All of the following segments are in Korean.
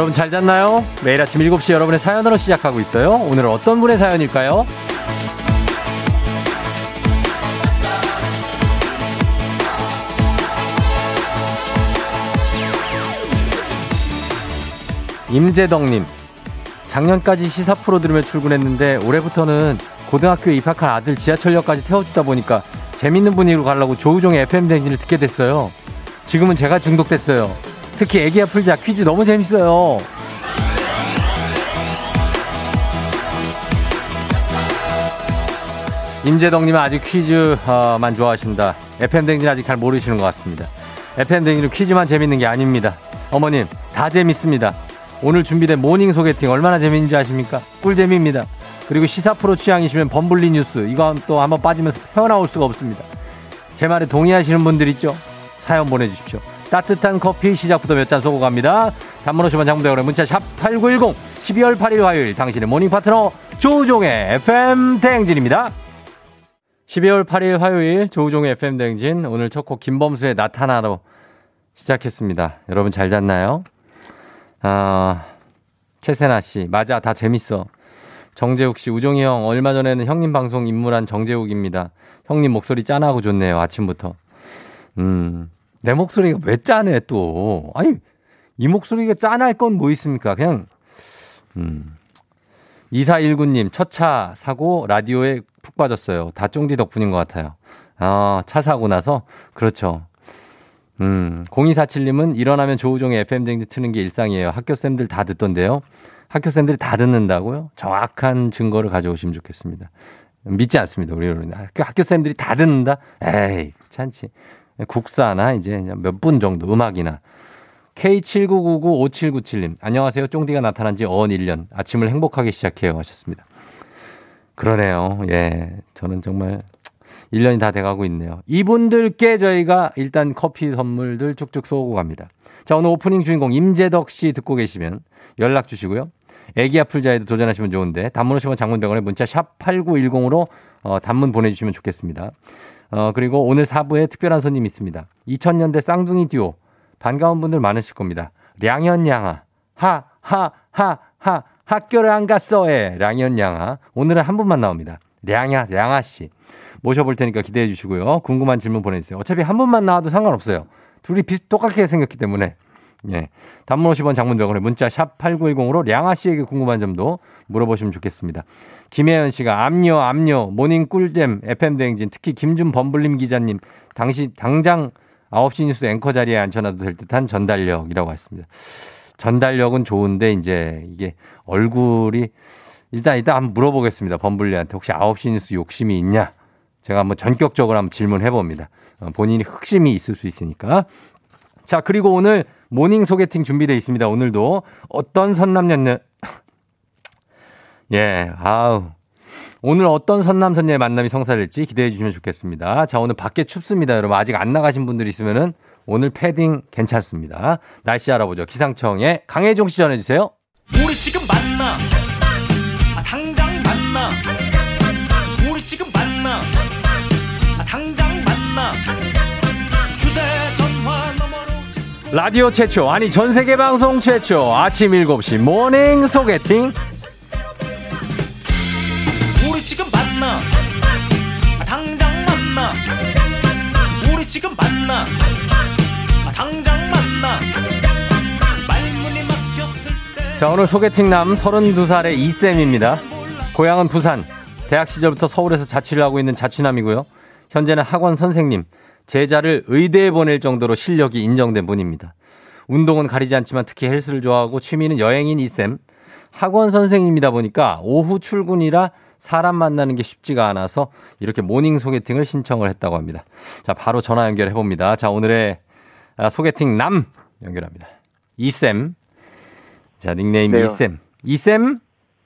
여러분 잘 잤나요? 매일 아침 7시 여러분의 사연으로 시작하고 있어요. 오늘은 어떤 분의 사연일까요? 임재덕님, 작년까지 시사 프로 들으며 출근했는데 올해부터는 고등학교에 입학한 아들 지하철역까지 태워주다 보니까 재밌는 분위기로 가려고 조우종의 FM 댕진을 듣게 됐어요. 지금은 제가 중독됐어요. 특히 애기야 풀자 퀴즈 너무 재밌어요. 임재덕님은 아직 퀴즈만 좋아하신다. FM대행진 아직 잘 모르시는 것 같습니다. FM대행진은 퀴즈만 재밌는 게 아닙니다. 어머님, 다 재밌습니다. 오늘 준비된 모닝 소개팅 얼마나 재밌는지 아십니까? 꿀재미입니다. 그리고 시사 프로 취향이시면 범블리 뉴스 이거 또 한번 빠지면서 헤어나올 수가 없습니다. 제 말에 동의하시는 분들 있죠? 사연 보내주십시오. 따뜻한 커피 시작부터 몇 잔 쏘고 갑니다. 단문 오십 원 장문 백 원의 문자 샵 8910 12월 8일 화요일 당신의 모닝 파트너 조우종의 FM 대행진입니다. 12월 8일 화요일 조우종의 FM 대행진 오늘 첫 곡 김범수의 나타나로 시작했습니다. 여러분 잘 잤나요? 아, 최세나 씨 맞아 다 재밌어. 정재욱 씨, 우종이 형, 얼마 전에는 형님 방송 입문한 정재욱입니다. 형님 목소리 짠하고 좋네요, 아침부터. 음, 내 목소리가 왜 짠해, 또. 아니, 이 목소리가 짠할 건 뭐 있습니까? 그냥, 음. 2419님, 첫 차 사고 라디오에 푹 빠졌어요. 다 쫑디 덕분인 것 같아요. 아, 차 사고 나서? 그렇죠. 음, 0247님은 일어나면 조우종의 FM쟁지 트는 게 일상이에요. 학교쌤들 다 듣던데요. 학교쌤들이 다 듣는다고요? 정확한 증거를 가져오시면 좋겠습니다. 믿지 않습니다. 우리 여러분. 학교, 학교쌤들이 다 듣는다? 에이, 괜찮지. 국사나 이제 몇 분 정도 음악이나. K79995797님. 안녕하세요. 쫑디가 나타난 지 어언 1년. 아침을 행복하게 시작해요. 하셨습니다. 그러네요. 예. 저는 정말 1년이 다 돼가고 있네요. 이분들께 저희가 일단 커피 선물들 쭉쭉 쏘고 갑니다. 자, 오늘 오프닝 주인공 임재덕 씨 듣고 계시면 연락 주시고요. 애기 아플자에도 도전하시면 좋은데 단문 오시면 장문병원에 문자 샵 8910으로 어, 단문 보내주시면 좋겠습니다. 어, 그리고 오늘 4부에 특별한 손님 있습니다. 2000년대 쌍둥이 듀오 반가운 분들 많으실 겁니다. 량현양아 하 하 하 하 학교를 안 갔어에 량현양아 오늘은 한 분만 나옵니다. 량야 양아 씨 모셔볼 테니까 기대해 주시고요. 궁금한 질문 보내주세요. 어차피 한 분만 나와도 상관없어요. 둘이 비슷 똑같게 생겼기 때문에 예. 단문 50원 장문 100원에 문자 샵 8910으로 량아 씨에게 궁금한 점도 물어보시면 좋겠습니다. 김혜연 씨가 암요, 암요, morning 꿀잼, FM대행진, 특히 김준 범블리 기자님, 당시, 당장 9시 뉴스 앵커 자리에 앉혀놔도 될 듯한 전달력이라고 했습니다. 전달력은 좋은데, 이제 이게 얼굴이, 일단, 일단 한번 물어보겠습니다. 범블리한테 혹시 9시 뉴스 욕심이 있냐? 제가 한번 전격적으로 한번 질문해 봅니다. 어, 본인이 흑심이 있을 수 있으니까. 자, 그리고 오늘 morning 소개팅 준비되어 있습니다. 오늘도 어떤 선남연녀 예, 아우. 오늘 어떤 선남선녀의 만남이 성사될지 기대해 주시면 좋겠습니다. 자, 오늘 밖에 춥습니다. 여러분 아직 안 나가신 분들 있으면은 오늘 패딩 괜찮습니다. 날씨 알아보죠. 기상청에 강혜종 씨 전해 주세요. 우리 지금 만 라디오 최초, 아니 전 세계 방송 최초 아침 7시 morning 소개팅. 우리 지금 만나. 아, 당장 만나. 우리 지금 만나. 아, 당장 만나. 자, 오늘 소개팅남 32살의 이쌤입니다. 고향은 부산. 대학 시절부터 서울에서 자취를 하고 있는 자취남이고요. 현재는 학원 선생님. 제자를 의대에 보낼 정도로 실력이 인정된 분입니다. 운동은 가리지 않지만 특히 헬스를 좋아하고 취미는 여행인 이쌤. 학원 선생님이다 보니까 오후 출근이라 사람 만나는 게 쉽지가 않아서 이렇게 morning 소개팅을 신청을 했다고 합니다. 자, 바로 전화 연결해 봅니다. 자, 오늘의 아, 소개팅 남 연결합니다. 이쌤. 자, 닉네임 네요. 이쌤. 이쌤?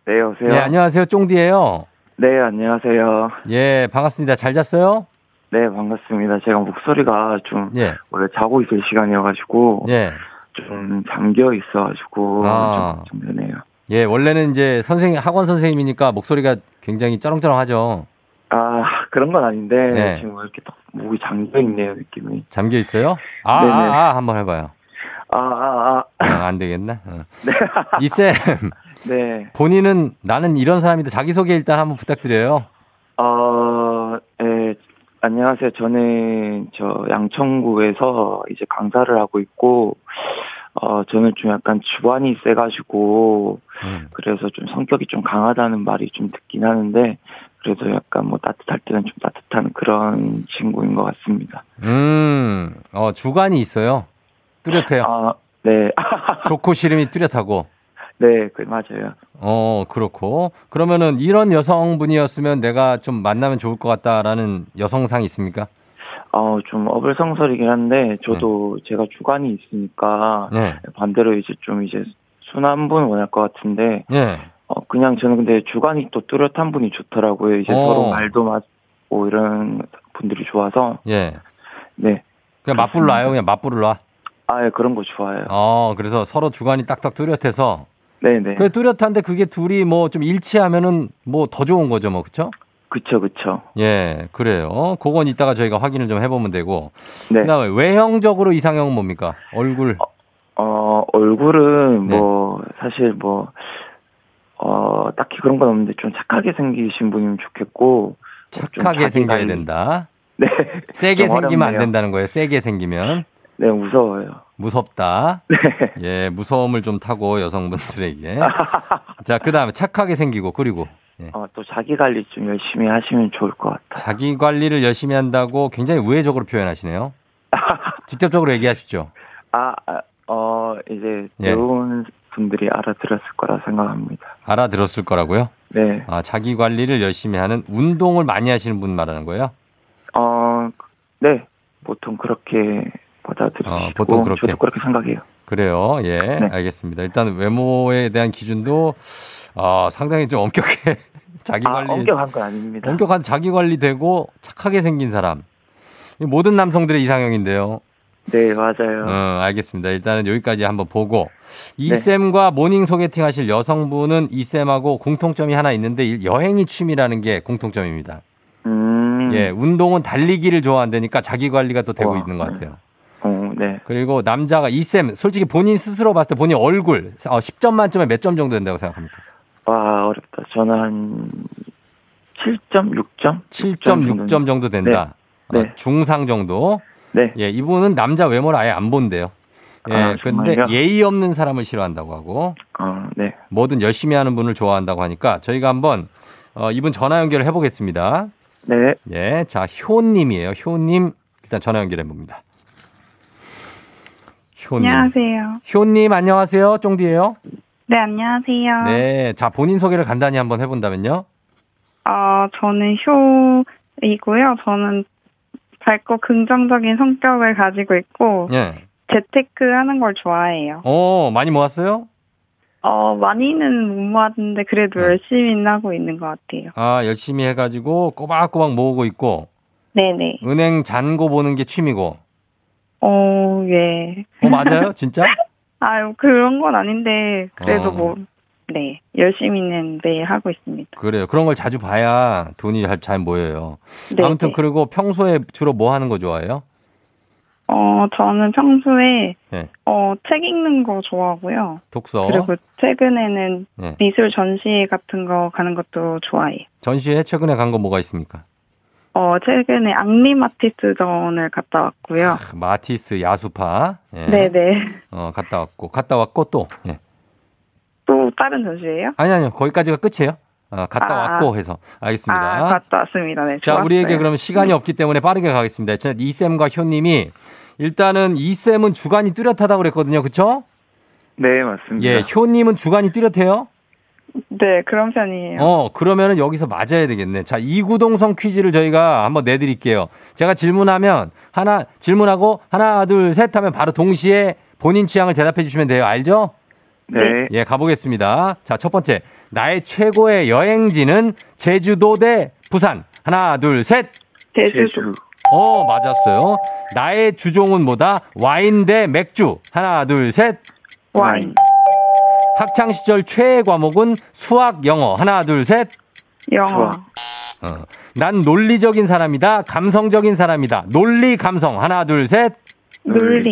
네, 여보세요? 네, 안녕하세요. 쫑디예요. 네, 안녕하세요. 예, 반갑습니다. 잘 잤어요? 네, 반갑습니다. 제가 목소리가 좀 예. 원래 자고 있을 시간이어가지고 예. 좀 잠겨 있어가지고 아. 좀, 좀 되네요. 예, 원래는 이제 선생님, 학원 선생님이니까 목소리가 굉장히 쩌렁쩌렁하죠. 아, 그런 건 아닌데 네. 지금 이렇게 딱 목이 잠겨 있네요, 느낌이. 잠겨 있어요? 아, 네네. 아, 아, 한번 해봐요. 아, 아, 어, 안 되겠나? 어. 이쌤, 네. 본인은 나는 이런 사람인데 자기 소개 일단 한번 부탁드려요. 어, 예, 안녕하세요. 저는 저 양천구에서 이제 강사를 하고 있고, 어, 저는 좀 약간 주관이 세가지고, 음. 그래서 좀 성격이 좀 강하다는 말이 좀 듣긴 하는데, 그래도 약간 뭐 따뜻할 때는 좀 따뜻한 그런 친구인 것 같습니다. 음, 어, 주관이 있어요. 뚜렷해요. 아, 네. 좋고 싫음이 뚜렷하고. 네, 그, 맞아요. 어, 그렇고. 그러면은 이런 여성분이었으면 내가 좀 만나면 좋을 것 같다라는 여성상이 있습니까? 어, 좀 어불성설이긴 한데, 저도 제가 주관이 있으니까, 네. 반대로 이제 좀 이제 순한 분 원할 것 같은데, 예. 어, 그냥 저는 근데 주관이 또 뚜렷한 분이 좋더라고요. 이제 어. 서로 말도 맞고 이런 분들이 좋아서, 예. 네. 그냥 맞불로 와요. 그냥 맞불로 와. 아, 예, 그런 거 좋아해요. 어, 그래서 서로 주관이 딱딱 뚜렷해서. 네네. 그 뚜렷한데 그게 둘이 뭐 좀 일치하면은 뭐 더 좋은 거죠, 뭐. 그쵸? 그쵸, 그쵸. 예, 그래요. 그건 이따가 저희가 확인을 좀 해보면 되고. 네. 그 다음에 외형적으로 이상형은 뭡니까? 얼굴. 어, 얼굴은 네. 뭐, 사실 뭐, 어, 딱히 그런 건 없는데 좀 착하게 생기신 분이면 좋겠고, 좀 착하게 생겨야 된다. 네. 세게 좀 생기면 안 어렵네요. 된다는 거예요. 세게 생기면. 네, 무서워요. 무섭다. 네. 예, 무서움을 좀 타고 여성분들에게. 자, 그 다음에 착하게 생기고, 그리고. 예. 어, 또 자기 관리 좀 열심히 하시면 좋을 것 같아요. 자기 관리를 열심히 한다고 굉장히 우회적으로 표현하시네요. 직접적으로 얘기하십시오. 아, 아, 어, 이제 예. 배운 분들이 알아들었을 거라 생각합니다. 알아들었을 거라고요? 네. 아, 자기 관리를 열심히 하는 운동을 많이 하시는 분 말하는 거예요? 어, 네. 보통 그렇게 받아들이시고 어, 보통 그렇게. 저도 그렇게 생각해요. 그래요. 예, 네. 알겠습니다. 일단 외모에 대한 기준도 아, 상당히 좀 엄격해. 자기 아, 관리 엄격한 건 아닙니다. 엄격한 자기 관리되고 착하게 생긴 사람. 이 모든 남성들의 이상형인데요. 네, 맞아요. 어, 알겠습니다. 일단은 여기까지 한번 보고 네. 이쌤과 morning 소개팅 하실 여성분은 이쌤하고 공통점이 하나 있는데 이 여행이 취미라는 게 공통점입니다. 음. 예, 운동은 달리기를 좋아한다니까 자기 관리가 또 되고 우와. 있는 것 같아요. 어, 네. 그리고 남자가 이쌤 솔직히 본인 스스로 봤을 때 본인 얼굴 어, 10점 만점에 몇 점 정도 된다고 생각합니까? 와, 어렵다. 저는 한 7점, 6점? 7.6점 정도 된다. 네. 어, 네. 중상 정도. 네. 예, 이분은 남자 외모를 아예 안 본대요. 예, 아, 근데? 예의 없는 사람을 싫어한다고 하고 어, 네. 뭐든 열심히 하는 분을 좋아한다고 하니까 저희가 한번 어, 이분 전화 연결을 해보겠습니다. 네. 예, 자, 효님이에요. 효님 일단 전화 연결해 봅니다. 효님. 안녕하세요. 효님 안녕하세요. 쫑디예요. 네, 안녕하세요. 네, 자 본인 소개를 간단히 한번 해본다면요. 어, 저는 효이고요. 저는 밝고 긍정적인 성격을 가지고 있고 예. 재테크 하는 걸 좋아해요. 어 많이 모았어요? 어, 많이는 못 모았는데 그래도 네. 열심히는 하고 있는 것 같아요. 아 열심히 해가지고 꼬박꼬박 모으고 있고 네네. 은행 잔고 보는 게 취미고. 어, 예. 어 맞아요, 진짜? 아유, 그런 건 아닌데 그래도 어. 뭐 네, 열심히는 매일 하고 있습니다. 그래요. 그런 걸 자주 봐야 돈이 잘, 잘 모여요. 네. 아무튼 네. 그리고 평소에 주로 뭐 하는 거 좋아해요? 어, 저는 평소에 네. 어, 책 읽는 거 좋아하고요. 독서. 그리고 최근에는 네. 미술 전시 같은 거 가는 것도 좋아해요. 전시회 최근에 간 거 뭐가 있습니까? 어, 최근에 앙리 마티스전을 갔다 왔고요. 마티스 야수파. 예. 네네. 어, 갔다 왔고. 갔다 왔고 또. 예. 또 다른 전시예요? 아니, 아니요. 거기까지가 끝이에요. 어, 갔다 아. 왔고 해서. 알겠습니다. 아, 갔다 왔습니다. 네. 자, 좋았어요. 우리에게 그러면 시간이 없기 때문에 빠르게 가겠습니다. 자, 이쌤과 효님이 일단은 이쌤은 주관이 뚜렷하다고 그랬거든요. 그쵸? 네, 맞습니다. 예, 효님은 주관이 뚜렷해요? 네, 그런 편이에요. 어, 그러면은 여기서 맞아야 되겠네. 자, 이구동성 퀴즈를 저희가 한번 내드릴게요. 제가 질문하면 하나, 질문하고 하나, 둘, 셋 하면 바로 동시에 본인 취향을 대답해 주시면 돼요. 알죠? 네. 예, 가보겠습니다. 자, 첫 번째. 나의 최고의 여행지는 제주도 대 부산. 하나, 둘, 셋. 제주도. 제주. 어, 맞았어요. 나의 주종은 뭐다? 와인 대 맥주. 하나, 둘, 셋. 와인. 학창 시절 최애 과목은 수학, 영어. 하나, 둘, 셋. 영어. 어. 난 논리적인 사람이다. 감성적인 사람이다. 논리, 감성. 하나, 둘, 셋. 논리.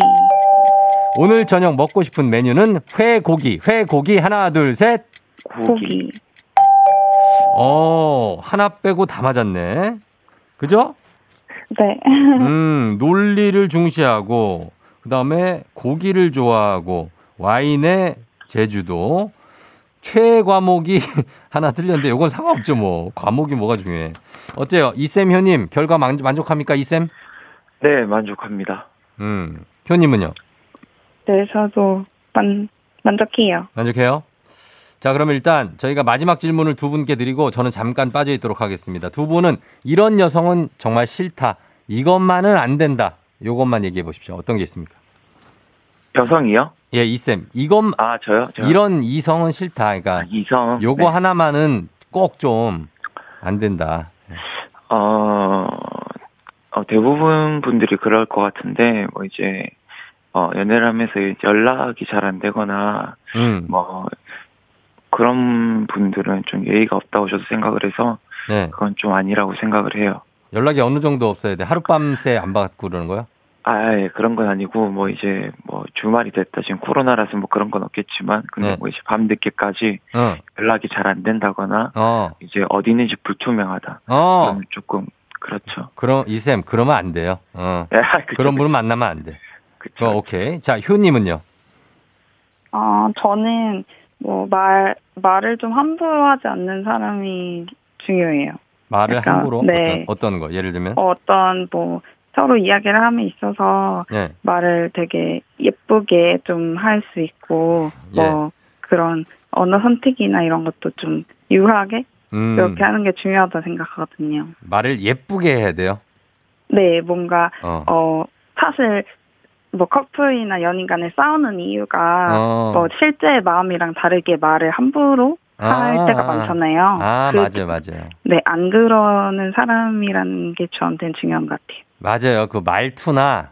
오늘 저녁 먹고 싶은 메뉴는 회 고기. 회 고기 하나, 둘, 셋. 고기. 어, 하나 빼고 다 맞았네. 그죠? 네. 음, 논리를 중시하고, 그 다음에 고기를 좋아하고, 와인의 제주도, 최애 과목이 하나 틀렸는데, 이건 상관없죠, 뭐. 과목이 뭐가 중요해. 어때요? 이쌤 효님, 결과 만, 만족합니까, 이쌤? 네, 만족합니다. 음, 효님은요? 네, 저도 만, 만족해요. 만족해요? 자, 그러면 일단 저희가 마지막 질문을 두 분께 드리고 저는 잠깐 빠져 있도록 하겠습니다. 두 분은 이런 여성은 정말 싫다. 이것만은 안 된다. 요것만 얘기해 보십시오. 어떤 게 있습니까? 여성이요? 예, 이쌤. 이건 아, 저요? 저요? 이런 이성은 싫다. 그러니까 아, 이성. 요거 네. 하나만은 꼭 좀 안 된다. 어, 어, 대부분 분들이 그럴 것 같은데, 뭐 이제, 어, 연애를 하면서 연락이 잘 안 되거나, 음. 뭐, 그런 분들은 좀 예의가 없다고 저도 생각을 해서, 네. 그건 좀 아니라고 생각을 해요. 연락이 어느 정도 없어야 돼. 하룻밤새 안 받고 그러는 거야? 아, 예, 그런 건 아니고, 뭐 이제, 뭐 주말이 됐다. 지금 코로나라서 뭐 그런 건 없겠지만, 근데 네. 뭐 이제 밤늦게까지 어. 연락이 잘 안 된다거나, 어. 이제 어디 있는지 불투명하다. 어. 그러면 조금, 그렇죠. 그럼 이쌤 그러면 안 돼요. 어. 예, 그쵸, 그런 분은 만나면 안 돼. 그쵸. 어, 오케이. 자, 효님은요? 어, 저는 뭐 말, 말을 좀 함부로 하지 않는 사람이 중요해요. 말을 약간, 함부로 네. 어떤, 어떤 거? 예를 들면? 어떤 뭐 서로 이야기를 함에 있어서 네. 말을 되게 예쁘게 좀 할 수 있고 뭐 그런 언어 선택이나 이런 것도 좀 유하게 음, 이렇게 하는 게 중요하다 생각하거든요. 말을 예쁘게 해야 돼요. 네, 뭔가 어. 어 사실 뭐 커플이나 연인 간에 싸우는 이유가 어. 뭐 실제 마음이랑 다르게 말을 함부로 할 아, 때가 많잖아요. 아, 그- 맞아요, 맞아요. 네, 안 그러는 사람이라는 게 저한테는 중요한 것 같아요. 맞아요. 그 말투나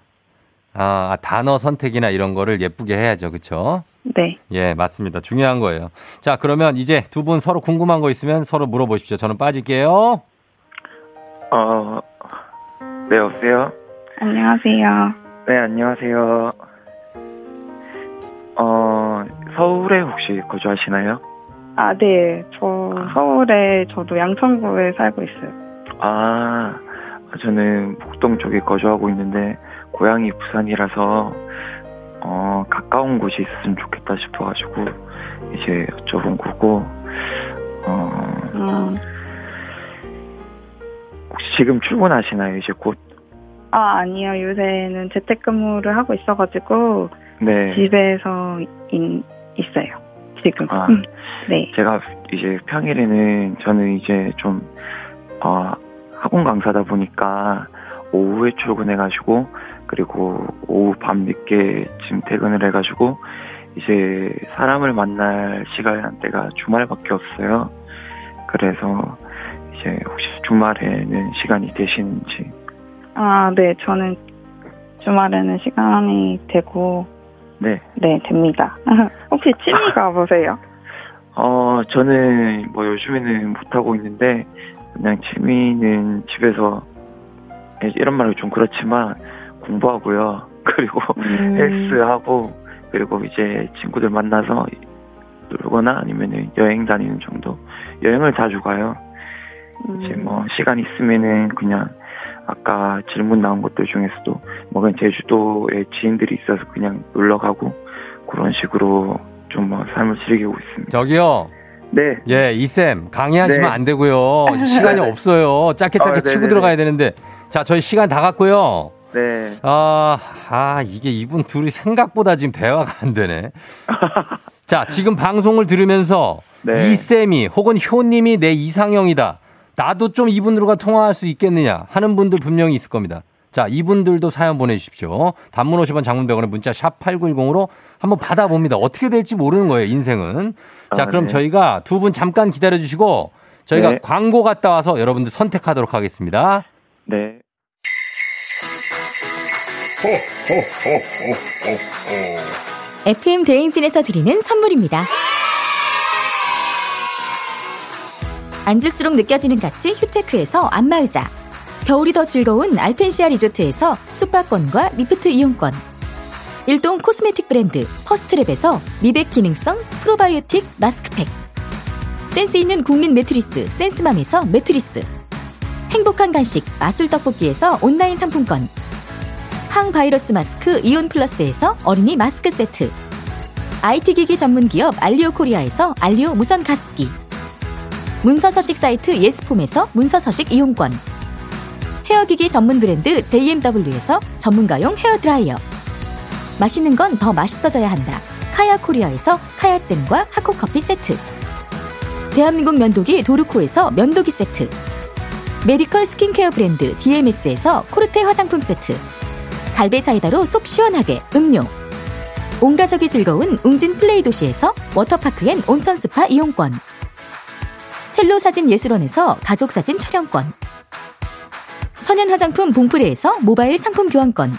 아, 단어 선택이나 이런 거를 예쁘게 해야죠. 그쵸? 네. 예, 맞습니다. 중요한 거예요. 자, 그러면 이제 두 분 서로 궁금한 거 있으면 서로 물어보십시오. 저는 빠질게요. 어, 네, 여보세요? 안녕하세요. 네, 안녕하세요. 어, 서울에 혹시 거주하시나요? 아, 네. 저 서울에 저도 양천구에 살고 있어요. 아, 저는 북동 쪽에 거주하고 있는데, 고향이 부산이라서, 어, 가까운 곳이 있었으면 좋겠다 싶어가지고, 이제 여쭤본 거고, 어, 음. 혹시 지금 출근하시나요? 이제 곧? 아, 아니요. 요새는 재택근무를 하고 있어가지고 네. 집에서 인, 있어요. 지금. 아. 음, 네. 제가 이제 평일에는 저는 이제 좀, 어, 학원 강사다 보니까 오후에 출근해가지고, 그리고 오후 밤 늦게쯤 퇴근을 해가지고, 이제 사람을 만날 시간대가 주말밖에 없어요. 그래서 이제 혹시 주말에는 시간이 되시는지. 아, 네. 저는 주말에는 시간이 되고, 네. 네, 됩니다. 혹시 취미가 뭐세요? 어, 저는 뭐 요즘에는 못 하고 있는데, 그냥 취미는 집에서, 이런 말이 좀 그렇지만, 공부하고요. 그리고 음. 헬스하고, 그리고 이제 친구들 만나서 놀거나 아니면은 여행 다니는 정도. 여행을 자주 가요. 이제 음. 뭐, 시간 있으면은 그냥, 아까 질문 나온 것들 중에서도, 뭐, 그냥 제주도에 지인들이 있어서 그냥 놀러 가고, 그런 식으로 좀 뭐, 삶을 즐기고 있습니다. 저기요. 네. 예, 이쌤, 강의하시면 네. 안 되고요. 시간이 없어요. 짧게 짧게 아, 치고 네네네. 들어가야 되는데. 자, 저희 시간 다 갔고요. 네. 아, 아, 이게 이분 둘이 생각보다 지금 대화가 안 되네. 자, 지금 방송을 들으면서 네. 이 쌤이 혹은 효님이 내 이상형이다. 나도 좀 이분들과 통화할 수 있겠느냐 하는 분들 분명히 있을 겁니다. 자, 이분들도 사연 보내주십시오. 단문 50원 장문 100원에 문자 샵 8910으로 한번 받아봅니다. 어떻게 될지 모르는 거예요, 인생은. 자, 아, 그럼 네. 저희가 두 분 잠깐 기다려 주시고 저희가 네. 광고 갔다 와서 여러분들 선택하도록 하겠습니다. 네. FM 대행진에서 드리는 선물입니다. 앉을수록 느껴지는 가치 휴테크에서 안마의자 겨울이 더 즐거운 알펜시아 리조트에서 숙박권과 리프트 이용권 일동 cosmetic 브랜드 퍼스트랩에서 미백 기능성 프로바이오틱 마스크팩. 센스 있는 국민 매트리스 센스맘에서 매트리스. 행복한 간식 마술 떡볶이에서 온라인 상품권. 항바이러스 마스크 이온 플러스에서 어린이 마스크 세트. IT 기기 전문 기업 알리오 코리아에서 알리오 무선 가습기. 문서 서식 사이트 예스폼에서 문서 서식 이용권. 헤어기기 전문 브랜드 JMW에서 전문가용 헤어 드라이어 맛있는 건 더 맛있어져야 한다. 카야 코리아에서 카야잼과 하코커피 세트. 대한민국 면도기 도르코에서 면도기 세트. medical skincare 브랜드 DMS에서 코르테 화장품 세트. 갈배 사이다로 속 시원하게 음료. 온 가족이 즐거운 웅진 플레이 도시에서 워터파크 and 온천 스파 이용권. 첼로 사진 예술원에서 가족 사진 촬영권. 천연 화장품 봉프레에서 모바일 상품 교환권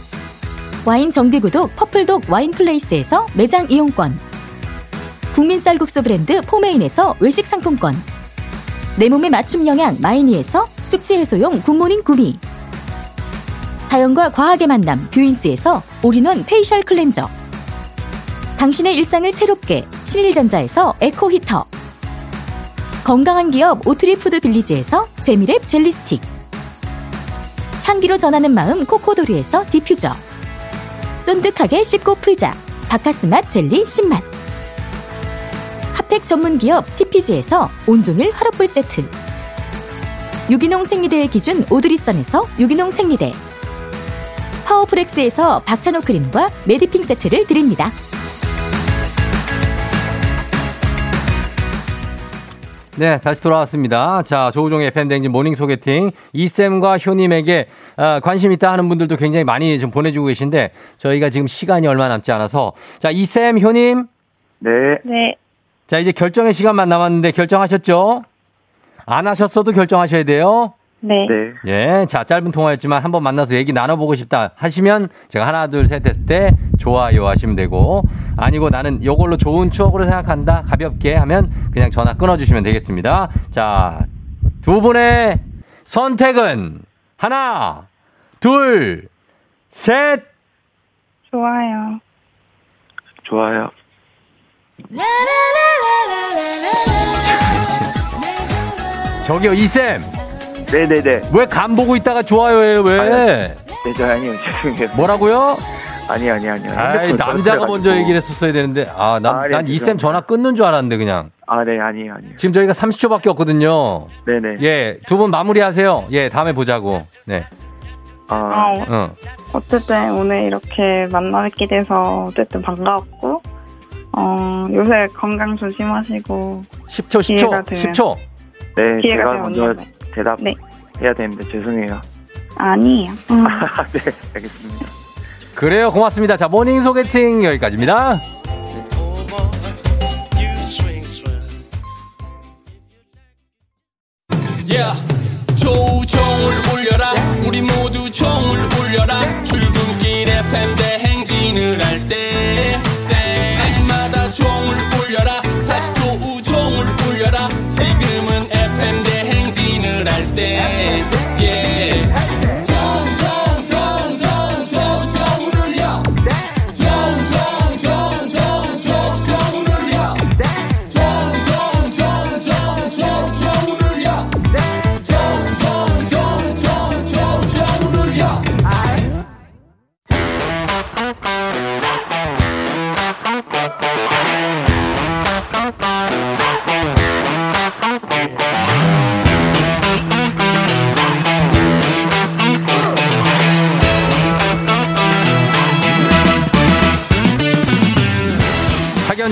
와인 정기구독 퍼플독 와인플레이스에서 매장 이용권. 국민 쌀국수 브랜드 포메인에서 외식 상품권. 내 몸에 맞춤 영양 마이니에서 숙취 해소용 굿모닝 구미. 자연과 과학의 만남 뷰인스에서 all-in-one facial cleanser. 당신의 일상을 새롭게 신일전자에서 에코 히터. 건강한 기업 오트리푸드 빌리지에서 재미랩 젤리 스틱. 향기로 전하는 마음 코코도리에서 디퓨저 쫀득하게 씹고 풀자. 바카스맛 젤리 10맛 핫팩 전문 기업 TPG에서 온종일 화롯불 세트. 유기농 생리대의 기준 오드리선에서 유기농 생리대. 파워프렉스에서 박찬호 크림과 메디핑 세트를 드립니다. 네, 다시 돌아왔습니다. 자, 조우종의 FM댕진 morning 소개팅. 이쌤과 효님에게 아, 관심 있다 하는 분들도 굉장히 많이 좀 보내주고 계신데 저희가 지금 시간이 얼마 남지 않아서 자, 이쌤, 효님. 네. 네. 자, 이제 결정의 시간만 남았는데 결정하셨죠? 안 하셨어도 결정하셔야 돼요. 네. 네. 예, 자, 짧은 통화였지만 한번 만나서 얘기 나눠보고 싶다 하시면 제가 하나, 둘, 셋 했을 때 좋아요 하시면 되고 아니고 나는 요걸로 좋은 추억으로 생각한다 가볍게 하면 그냥 전화 끊어주시면 되겠습니다. 자, 두 분의 선택은 하나, 둘, 셋. 좋아요. 좋아요. 저기요, 이쌤. 네네네. 왜 간 보고 있다가 좋아요해요, 왜? 네, 저 아니요. 죄송해요. 뭐라고요? 아니, 아니, 아니요. 아이, 남자가. 먼저 얘기를 했었어야 되는데. 아, 난, 아, 네, 난 이쌤. 전화 끊는 줄 알았는데, 그냥. 아, 네, 아니에요, 아니에요. 지금 저희가 30초밖에 없거든요. 네네. 예, 두 분 마무리하세요. 예, 다음에 보자고. 네. 아, 어, 어. 어쨌든 오늘 이렇게 만나뵙게 돼서 어쨌든 반가웠고, 어, 요새 건강 조심하시고, 10초, 기회가 10초, 되면. 10초. 네, 기회가 제가 먼저 언제 대답 네. 해야 되는데 죄송해요. 아니에요. 음. 아, 네, 알겠습니다. 그래요, 고맙습니다. 자, 모닝 소개팅 여기까지입니다. Yeah. 조우종을 울려라 우리 모두 종을 울려라 출근길 FM 대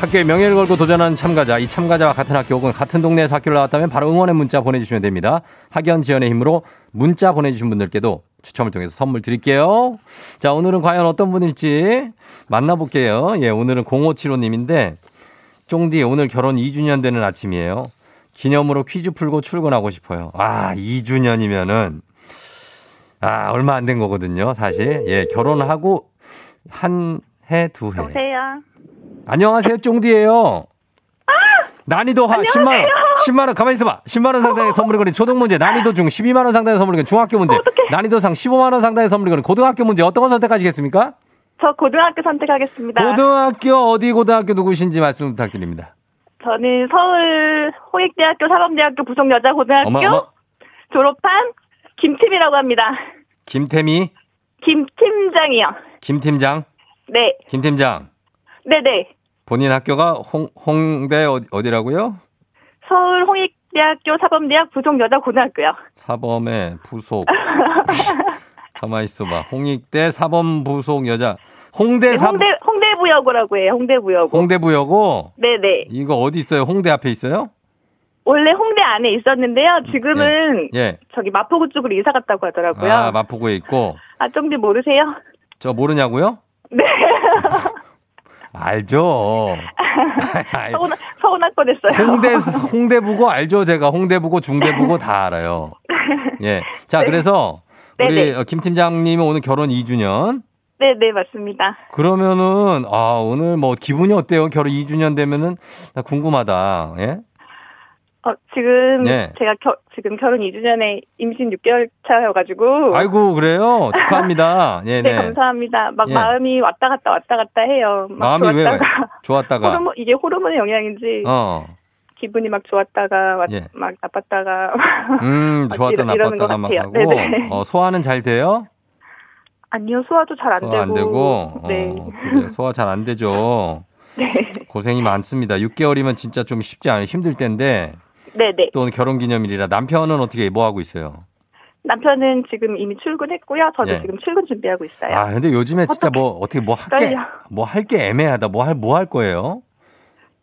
학교의 명예를 걸고 도전하는 참가자, 이 참가자와 같은 학교 혹은 같은 동네에서 학교를 나왔다면 바로 응원의 문자 보내주시면 됩니다. 학연 지원의 힘으로 문자 보내주신 분들께도 추첨을 통해서 선물 드릴게요. 자, 오늘은 과연 어떤 분일지 만나볼게요. 예, 오늘은 0575님인데, 쫑디 오늘 결혼 2주년 되는 아침이에요. 기념으로 퀴즈 풀고 출근하고 싶어요. 아, 2주년이면은, 아, 얼마 안 된 거거든요, 사실. 예, 결혼하고 한 해, 두 해. 여보세요. 안녕하세요, 쫑디예요. 난이도 하 10만 원. 10만 원 가만히 있어 봐. 10만 원 상당의 선물이 거는 초등 문제, 난이도 중 12만 원 상당의 선물이 거는 중학교 문제, 난이도 상 15만 원 상당의 선물이 거는 고등학교 문제 어떤 걸 선택하시겠습니까? 저 고등학교 선택하겠습니다. 고등학교 어디 고등학교 누구신지 말씀 부탁드립니다. 저는 서울 홍익대학교 사범대학교 부속여자고등학교 어머 어머 졸업한 김팀이라고 합니다. 김태미 김 팀장이요. 김 팀장 네, 김 팀장 네네. 본인 학교가 홍 홍대 어디, 어디 라고요? 서울 홍익대학교 사범대학 부속여자고등학교요. 사범의 부속 가만히 있어봐. 홍익대 사범 부속 여자 홍대 네, 사범 홍대 홍대부여고라고 해요. 홍대부여고. 홍대부여고 네네. 이거 어디 있어요? 홍대 앞에 있어요? 원래 홍대 안에 있었는데요. 지금은 예. 저기 마포구 쪽으로 이사 갔다고 하더라고요. 아 마포구에 있고 아, 좀비 모르세요? 저 모르냐고요? 네. 알죠. 아이, 서운, 서운할 뻔했어요. 홍대 홍대부고 알죠 제가 홍대부고 중대부고 다 알아요. 예. 자 그래서 우리 네네. 어, 김 팀장님은 오늘 결혼 2주년. 네 네, 맞습니다. 그러면은 아 오늘 뭐 기분이 어때요? 결혼 2주년 되면은 나 궁금하다. 예. 어, 지금 네. 제가 겨, 지금 결혼 2주년에 임신 6개월 차여가지고. 아이고 그래요. 축하합니다. 예, 네, 네. 감사합니다. 막 예. 마음이 왔다 갔다 왔다 갔다 해요. 막 마음이 왜 왜? 좋았다가 좋았다가 호르몬 이게 호르몬의 영향인지 어. 기분이 막 좋았다가 왔- 예. 막 나빴다가 음, 막 좋았다 이러- 나빴다가 것 막. 하고 네네. 어, 소화는 잘 돼요? 아니요 소화도 잘안 소화 되고 안 되고 네. 어, 그래. 소화 잘 안 되죠. 네. 고생이 많습니다. 6개월이면 진짜 좀 쉽지 않아요. 힘들 텐데 네네. 또 오늘 결혼 기념일이라 남편은 어떻게 뭐 하고 있어요? 남편은 지금 이미 출근했고요. 저도 예. 지금 출근 준비하고 있어요. 아, 근데 요즘에 진짜 뭐 어떻게 뭐 할게 떨려. 뭐할 게 애매하다. 뭐 할 뭐 할 거예요?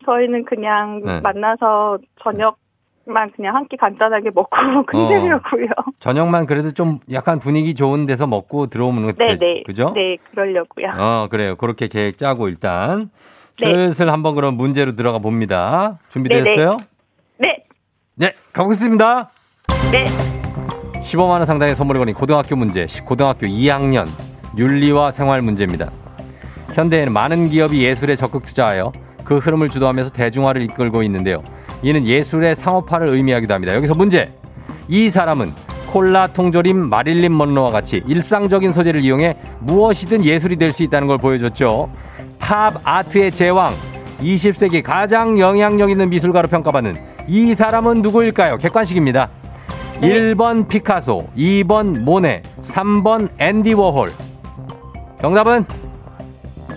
저희는 그냥 네. 만나서 저녁만 그냥 한 끼 간단하게 먹고 끝내려고요. 저녁만 그래도 좀 약간 분위기 좋은 데서 먹고 들어오는 거 네네. 그죠? 네, 그러려고요. 어, 그래요. 그렇게 계획 짜고 일단 네. 슬슬 한번 그럼 문제로 들어가 봅니다. 준비되셨어요? 네, 네, 가보겠습니다. 네. 15만 원 상당의 선물이 걸린 고등학교 문제, 고등학교 2학년 윤리와 생활 문제입니다. 현대에는 많은 기업이 예술에 적극 투자하여 그 흐름을 주도하면서 대중화를 이끌고 있는데요. 이는 예술의 상업화를 의미하기도 합니다. 여기서 문제. 이 사람은 콜라 통조림 마릴린 먼로와 같이 일상적인 소재를 이용해 무엇이든 예술이 될 수 있다는 걸 보여줬죠. 팝 아트의 제왕, 20세기 가장 영향력 있는 미술가로 평가받는 이 사람은 누구일까요? 객관식입니다. 1번 피카소, 2번 모네, 3번 앤디 워홀. 정답은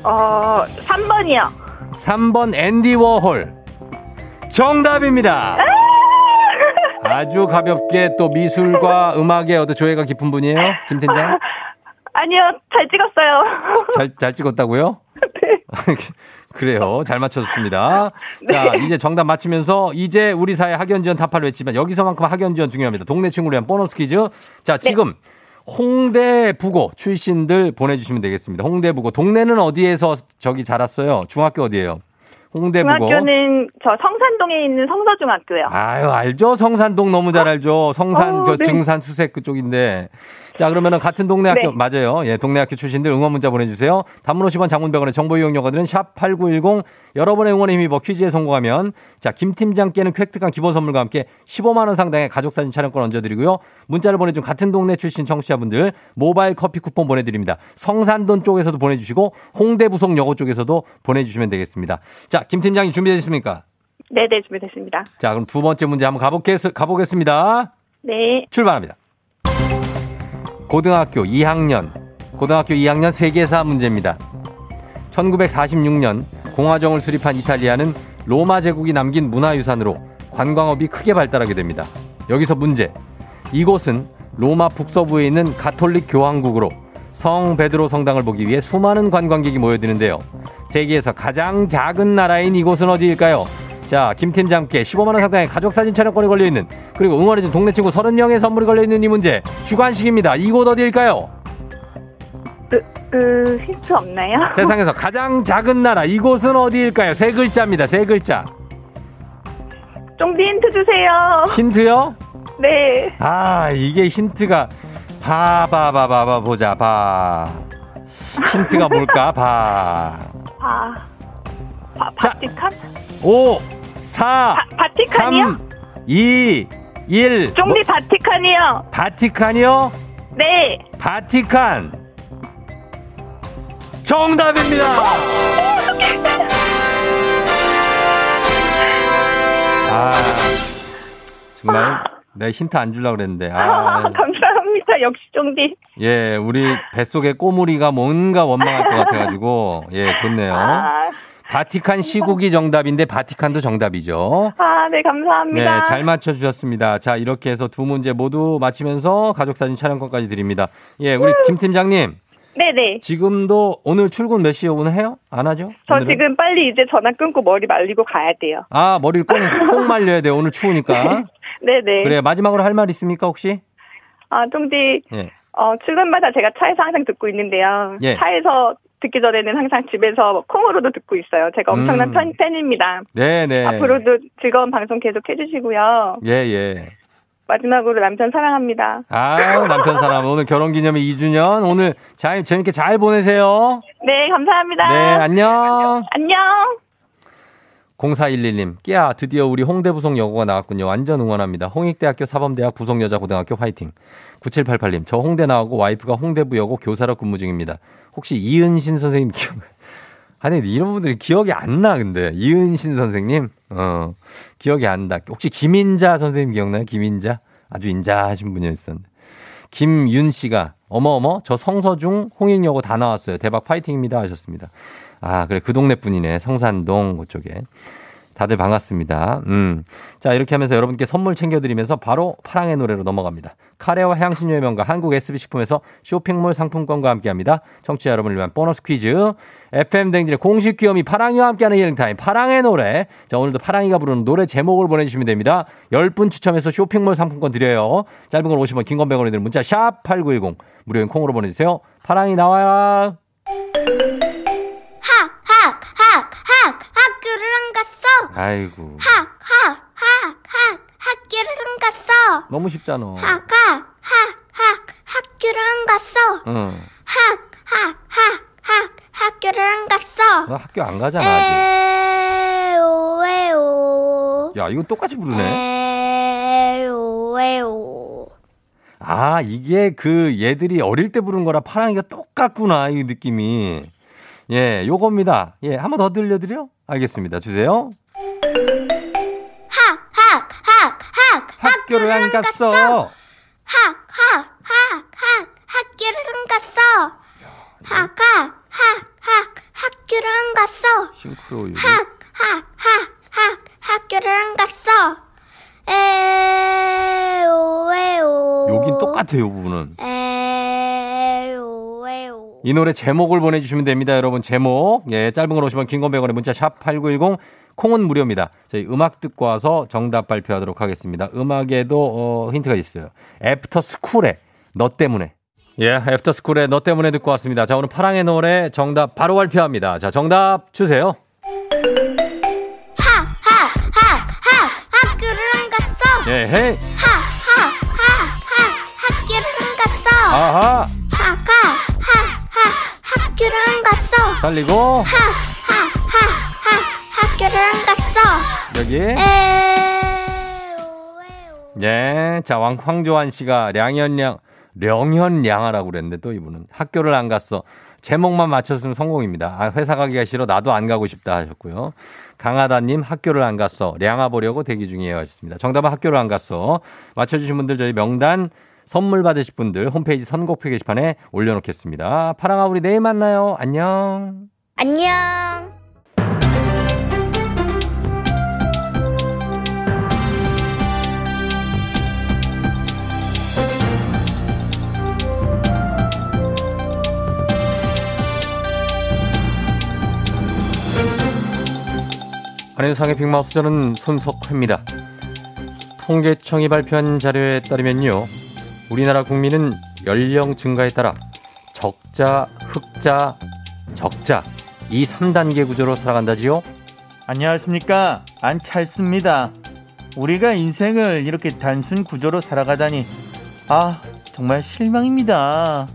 어, 3번이요. 3번 앤디 워홀. 정답입니다. 아주 가볍게 또 미술과 음악에 어떤 조예가 깊은 분이에요? 김 팀장? 아니요, 잘 찍었어요. 잘, 잘 찍었다고요? 그래요. 잘 맞췄습니다. 자, 이제 정답 맞히면서 이제 우리 사회 학연 지원 타파를 했지만 여기서만큼 학연 지원 중요합니다. 동네 친구를 위한 보너스 퀴즈. 자, 지금 홍대 부고 출신들 보내주시면 되겠습니다. 홍대 부고. 동네는 어디에서 저기 자랐어요? 중학교 어디예요? 홍대 부고. 중학교는 저 성산동에 있는 성서중학교요. 아유, 알죠? 성산동 너무 잘 알죠? 성산, 어, 저 네. 증산 수색 그쪽인데. 자, 그러면은 같은 동네 학교, 네. 맞아요. 예, 동네 학교 출신들 응원 문자 보내주세요. 단문 50원 장문병원의 정보 이용료가들은 샵8910 여러분의 응원에 힘입어 퀴즈에 성공하면 자, 김 팀장께는 획득한 기본 선물과 함께 15만원 상당의 가족사진 촬영권 얹어드리고요. 문자를 보내준 같은 동네 출신 청취자분들 모바일 커피 쿠폰 보내드립니다. 성산동 쪽에서도 보내주시고 홍대 부속여고 쪽에서도 보내주시면 되겠습니다. 자, 김 팀장님 준비되셨습니까? 네, 네, 준비됐습니다. 자, 그럼 두 번째 문제 한번 가보겠, 가보겠습니다. 네. 출발합니다. 고등학교 2학년, 고등학교 2학년 세계사 문제입니다. 1946년 공화정을 수립한 이탈리아는 로마 제국이 남긴 문화유산으로 관광업이 크게 발달하게 됩니다. 여기서 문제. 이곳은 로마 북서부에 있는 가톨릭 교황국으로 성 베드로 성당을 보기 위해 수많은 관광객이 모여드는데요. 세계에서 가장 작은 나라인 이곳은 어디일까요? 자, 김 팀장께 15만원 상당의 가족사진 촬영권이 걸려있는, 그리고 응원해준 동네 친구 30명의 선물이 걸려있는 이 문제. 주관식입니다. 이곳 어디일까요? 그, 그 힌트 없나요? 세상에서 가장 작은 나라. 이곳은 어디일까요? 세 글자입니다. 세 글자. 좀비 힌트 주세요. 힌트요? 네. 아, 이게 힌트가 봐, 봐, 봐, 봐, 봐, 보자, 봐. 힌트가 뭘까? 봐. 바, 바, 자. 바티칸? 5, 4, 바, 바티칸이요? 3, 2, 1. 좀비 바티칸이요. 바티칸이요? 네. 바티칸. 정답입니다. 아, 정말 내 힌트 안 주려고 그랬는데. 아, 감사합니다. 역시 좀비. 예, 우리 뱃속에 꼬물이가 뭔가 원망할 것 같아가지고, 예, 좋네요. 아, 바티칸 시국이 정답인데, 바티칸도 정답이죠. 아, 네, 감사합니다. 네, 잘 맞춰주셨습니다. 자, 이렇게 해서 두 문제 모두 맞히면서 가족사진 촬영권까지 드립니다. 예, 우리 김 팀장님, 네네. 지금도 오늘 출근 몇 시에 오늘 해요? 안 하죠? 저 오늘은? 지금 빨리 이제 전화 끊고 머리 말리고 가야 돼요. 아, 머리를 꼭, 꼭 말려야 돼요. 오늘 추우니까. 네네. 그래, 마지막으로 할 말 있습니까, 혹시? 아, 좀비, 예. 어, 출근마다 제가 차에서 항상 듣고 있는데요. 예. 차에서 듣기 전에는 항상 집에서 콩으로도 듣고 있어요. 제가 엄청난 음. 팬, 팬입니다. 네네. 앞으로도 즐거운 방송 계속 해주시고요. 예, 예. 마지막으로 남편 사랑합니다. 아, 남편 사람 오늘 결혼 기념일 2주년 오늘 잘 재밌게 잘 보내세요. 네, 감사합니다. 네, 안녕. 안녕. 0411님, 끼야, 드디어 우리 홍대 부속 여고가 나왔군요. 완전 응원합니다. 홍익대학교 사범대학 부속여자고등학교 화이팅. 9788님, 저 홍대 나오고 와이프가 홍대부 여고 교사로 근무 중입니다. 혹시 이은신 선생님 기억, 아니, 이런 분들이 기억이 안 나, 근데. 이은신 선생님? 어, 기억이 안 나. 혹시 김인자 선생님 기억나요? 김인자? 아주 인자하신 분이었었는데. 김윤 씨가, 어머어머, 저 성서중 홍익여고 다 나왔어요. 대박 파이팅입니다. 하셨습니다. 아, 그래. 그 동네 분이네. 성산동 그쪽에. 다들 반갑습니다. 음. 자, 이렇게 하면서 여러분께 선물 챙겨드리면서 바로 파랑의 노래로 넘어갑니다. 카레와 향신료의 명가 한국 SB식품에서 쇼핑몰 상품권과 함께 합니다. 청취자 여러분을 위한 보너스 퀴즈. FM 댕진의 공식 귀요미 파랑이와 함께하는 힐링타임 파랑의 노래. 자, 오늘도 파랑이가 부르는 노래 제목을 보내주시면 됩니다. 10분 추첨해서 쇼핑몰 상품권 드려요. 짧은 걸 50원, 긴건 100원이 드는 문자 샵 8910. 무료인 콩으로 보내주세요. 파랑이 나와라. 아이고. 학, 학, 학, 학, 학교를 안 갔어. 너무 쉽잖아. 학, 학, 학, 학, 학교를 안 갔어. 응. 학, 학, 학, 학, 학교를 안 갔어. 너 학교 안 가잖아, 아직. 에오, 에오. 야, 이거 똑같이 부르네. 에오, 에오. 아, 이게 그 얘들이 어릴 때 부른 거라 파랑이 가 똑같구나, 이 느낌이. 예, 요겁니다. 예, 한 번 더 들려드려? 알겠습니다. 주세요. 학, 학, 학, 학, 학교를 안 갔어. 학, 학, 학, 학, 학교를 안 갔어. 학, 학, 학, 학, 학교를 안 갔어. 싱크로 요리. 학, 학, 학, 학, 학교를 안 갔어. 에오, 에오. 여긴 똑같아요, 요 부분은. 에오, 에오. 이 노래 제목을 보내주시면 됩니다, 여러분. 제목. 예, 짧은 걸 오시면 긴건 100원에 문자 샵 8910. 콩은 무료입니다. 저희 음악 듣고 와서 정답 발표하도록 하겠습니다. 음악에도 어, 힌트가 있어요. 애프터 스쿨의 너 때문에. 예, 애프터 스쿨의 너 때문에 듣고 왔습니다. 자, 오늘 파랑의 노래 정답 바로 발표합니다. 자, 정답 주세요. 학, 학, 학, 학, 학교를 안 갔어. 예, 헤이. 학, 학, 학, 학, 학교를 안 갔어. 아하. 학, 학, 학, 학, 학교를 안 갔어. 살리고. 학, 여기. 예, 자, 왕, 황조한 씨가 량현량, 령현량하라고 그랬는데 또 이분은 학교를 안 갔어. 제목만 맞췄으면 성공입니다. 아, 회사 가기가 싫어. 나도 안 가고 싶다 하셨고요. 강하다님 학교를 안 갔어. 량아 보려고 대기 중이에요 하셨습니다. 정답은 학교를 안 갔어. 맞춰주신 분들 저희 명단 선물 받으실 분들 홈페이지 선곡표 게시판에 올려놓겠습니다. 파랑아 우리 내일 만나요. 안녕. 안녕. 안현상의 빅마우스 저는 손석회입니다. 통계청이 발표한 자료에 따르면요. 우리나라 국민은 연령 증가에 따라 적자, 흑자, 적자 이 3단계 구조로 살아간다지요. 안녕하십니까 안찰습니다. 우리가 인생을 이렇게 단순 구조로 살아가다니 아 정말 실망입니다.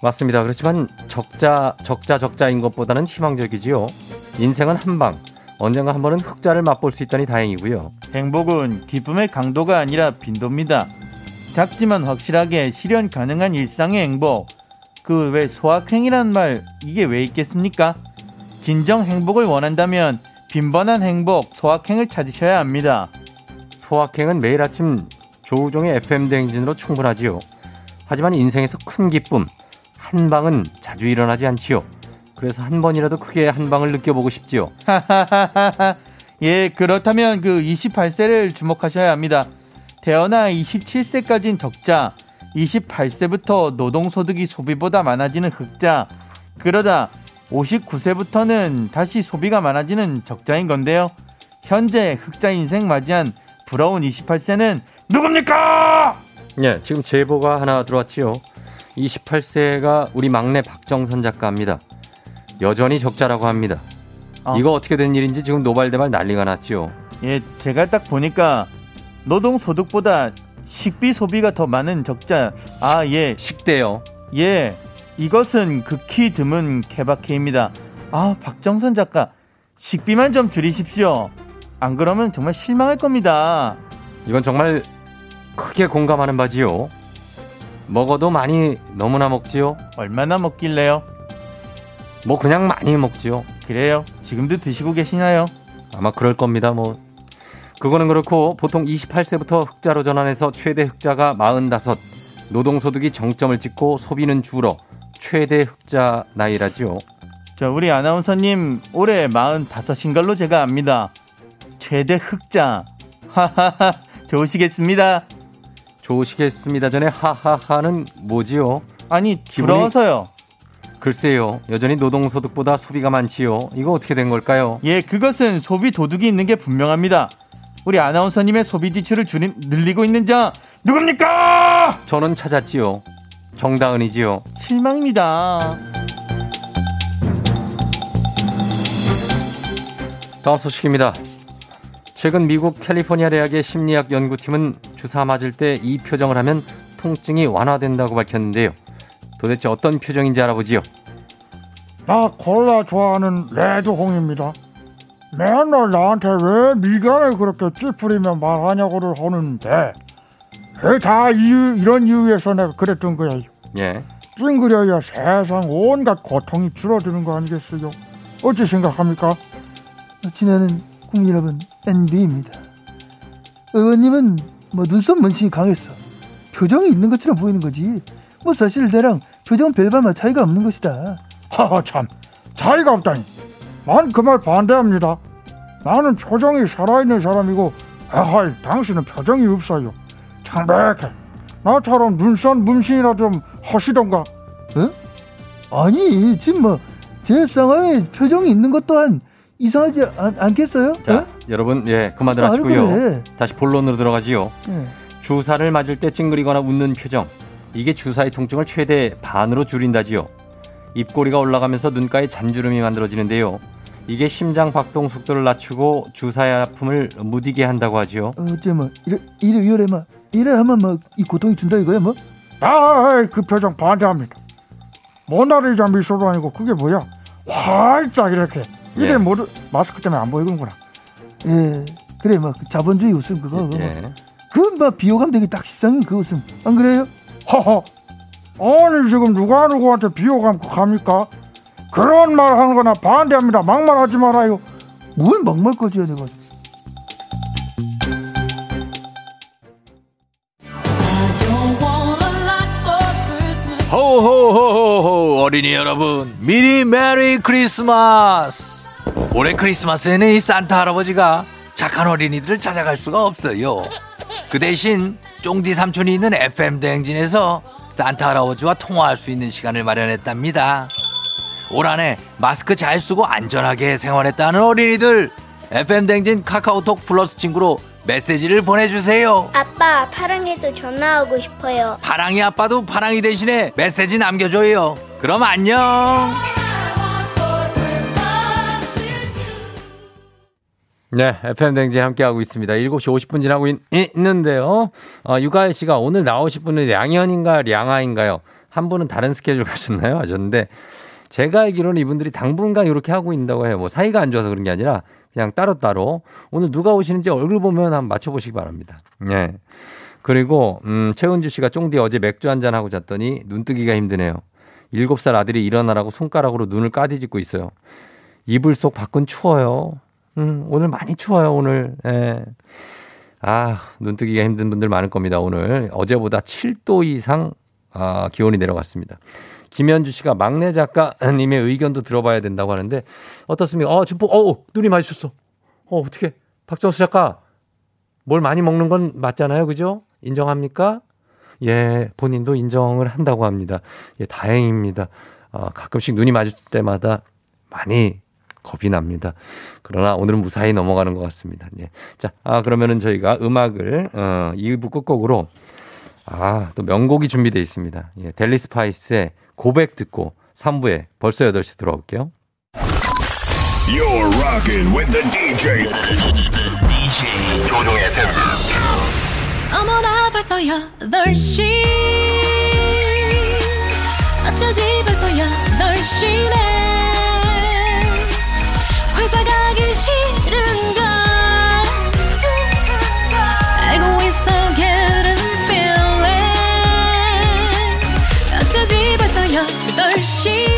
맞습니다. 그렇지만 적자, 적자, 적자인 것보다는 희망적이지요. 인생은 한 방, 언젠가 한 번은 흑자를 맛볼 수 있다니 다행이고요. 행복은 기쁨의 강도가 아니라 빈도입니다. 작지만 확실하게 실현 가능한 일상의 행복. 그 왜 소확행이란 말 이게 왜 있겠습니까? 진정 행복을 원한다면 빈번한 행복, 소확행을 찾으셔야 합니다. 소확행은 매일 아침 조우종의 FM 대행진으로 충분하지요. 하지만 인생에서 큰 기쁨, 한 방은 자주 일어나지 않지요. 그래서 한 번이라도 크게 한 방을 느껴보고 싶지요. 예, 그렇다면 그 28세를 주목하셔야 합니다. 태어나 27세까지는 적자, 28세부터 노동소득이 소비보다 많아지는 흑자, 그러다 59세부터는 다시 소비가 많아지는 적자인 건데요. 현재 흑자 인생 맞이한 부러운 28세는 누굽니까? 예, 지금 제보가 하나 들어왔지요. 28세가 우리 막내 박정선 작가입니다. 여전히 적자라고 합니다. 어. 이거 어떻게 된 일인지 지금 노발대발 난리가 났지요. 예, 제가 딱 보니까 노동소득보다 식비 소비가 더 많은 적자. 아, 예, 식대요. 예. 이것은 극히 드문 케바케입니다. 아, 박정선 작가. 식비만 좀 줄이십시오. 안 그러면 정말 실망할 겁니다. 이건 정말 크게 공감하는 바지요. 먹어도 많이 너무나 먹지요. 얼마나 먹길래요? 뭐 그냥 많이 먹지요. 그래요. 지금도 드시고 계시나요? 아마 그럴 겁니다. 뭐 그거는 그렇고 보통 28세부터 흑자로 전환해서 최대 흑자가 45. 노동소득이 정점을 찍고 소비는 줄어 최대 흑자 나이라지요. 자, 우리 아나운서님 올해 45인 걸로 제가 압니다. 최대 흑자. 하하하. 좋으시겠습니다. 좋으시겠습니다. 전에 하하하는 뭐지요? 아니, 기분이- 부러워서요. 글쎄요. 여전히 노동소득보다 소비가 많지요. 이거 어떻게 된 걸까요? 예, 그것은 소비 도둑이 있는 게 분명합니다. 우리 아나운서님의 소비 지출을 줄인, 늘리고 있는 자 누굽니까? 저는 찾았지요. 정다은이지요. 실망입니다. 다음 소식입니다. 최근 미국 캘리포니아 대학의 심리학 연구팀은 주사 맞을 때 이 표정을 하면 통증이 완화된다고 밝혔는데요. 도대체 어떤 표정인지 알아보지요. 나 콜라 좋아하는 레드홍입니다. 맨날 나한테 왜 미간을 그렇게 찌푸리며 말하냐고를 하는데 그다 이유 이런 이유에서 내가 그랬던 거예요. 예. 찡그려야 세상 온갖 고통이 줄어드는 거 아니겠어요? 어찌 생각합니까? 지나는 국민 여러분 NB입니다. 의원님은 뭐 눈썹 문신이 강했어. 표정이 있는 것처럼 보이는 거지. 뭐 사실 내랑 표정 별반만 차이가 없는 것이다. 하하 참 차이가 없다니. 난 그 말 반대합니다. 나는 표정이 살아있는 사람이고 아하이 당신은 표정이 없어요. 창백해. 나처럼 눈썹 문신이라 좀 하시던가. 아니 지금 뭐 제 상황에 표정이 있는 것 또한 이상하지 않, 않겠어요? 자, 어? 여러분, 예, 그만들 하시고요. 그래. 다시 본론으로 들어가지요. 예. 주사를 맞을 때 찡그리거나 웃는 표정. 이게 주사의 통증을 최대 반으로 줄인다지요. 입꼬리가 올라가면서 눈가에 잔주름이 만들어지는데요. 이게 심장 박동 속도를 낮추고 주사의 아픔을 무디게 한다고 하지요. 어째 뭐 이래 이래 이래 뭐 이래 하면 뭐 이 고통이 준다 이거야 뭐? 아이 그 표정 반대합니다. 모나리자 미소도 아니고 그게 뭐야? 활짝 이렇게 이게 예. 모두 마스크 때문에 안 보이는구나. 예 그래 뭐 자본주의 웃음 그거 그거 예. 그뭐 비호감 되게 딱 십상인 그 웃음 안 그래요? 허허. 아니 지금 누가 누구한테 비호감 합니까? 그런 말 하는 거나 반대합니다. 막말하지 말아요. 뭘 막말까지 해야 내가 호호호호호 어린이 여러분 미리 메리 크리스마스 올해 크리스마스에는 이 산타 할아버지가 착한 어린이들을 찾아갈 수가 없어요 그 대신 쫑디 삼촌이 있는 FM 대행진에서 산타 할아버지와 통화할 수 있는 시간을 마련했답니다 올 한해 마스크 잘 쓰고 안전하게 생활했다는 어린이들 FM 댕진 카카오톡 플러스 친구로 메시지를 보내주세요. 아빠, 파랑이도 전화하고 싶어요. 파랑이 아빠도 파랑이 대신에 메시지 남겨줘요. 그럼 안녕. 네, FM 댕진 함께하고 있습니다. 7시 50분 지나고 있, 는데요 어, 유가일 씨가 오늘 나오실 분은 양현인가 량아인가요? 한 분은 다른 스케줄 가셨나요? 하셨는데, 제가 알기로는 이분들이 당분간 이렇게 하고 있다고 해요. 뭐 사이가 안 좋아서 그런 게 아니라 그냥 따로따로 오늘 누가 오시는지 얼굴 보면 한번 맞춰보시기 바랍니다. 예. 그리고, 음, 최은주 씨가 쫑디 어제 맥주 한 잔 하고 잤더니 눈뜨기가 힘드네요. 7살 아들이 일어나라고 손가락으로 눈을 까디짓고 있어요. 이불 속 밖은 추워요. 음, 오늘 많이 추워요, 오늘. 예. 아, 눈뜨기가 힘든 분들 많을 겁니다, 오늘. 어제보다 7도 이상, 아, 기온이 내려갔습니다. 김현주 씨가 막내 작가님의 의견도 들어봐야 된다고 하는데, 어떻습니까? 어, 지금, 어, 눈이 마주쳤어. 어, 어떻게. 박정수 작가, 뭘 많이 먹는 건 맞잖아요, 그죠? 인정합니까? 예, 본인도 인정을 한다고 합니다. 예, 다행입니다. 아, 가끔씩 눈이 마주칠 때마다 많이 겁이 납니다. 그러나 오늘은 무사히 넘어가는 것 같습니다. 예. 자, 아, 그러면은 저희가 음악을, 어, 2부 끝곡으로, 아, 또 명곡이 준비되어 있습니다. 예, 델리 스파이스의 고백 듣고 3부에 벌써 8시 돌아올게요. You're rocking with the DJ. DJ 조종의. 어머나 벌써 8시 어쩌지 벌써 8시네 회사 가기 싫은 걸 알고 있어 getting feeling 어쩌지 벌써 8시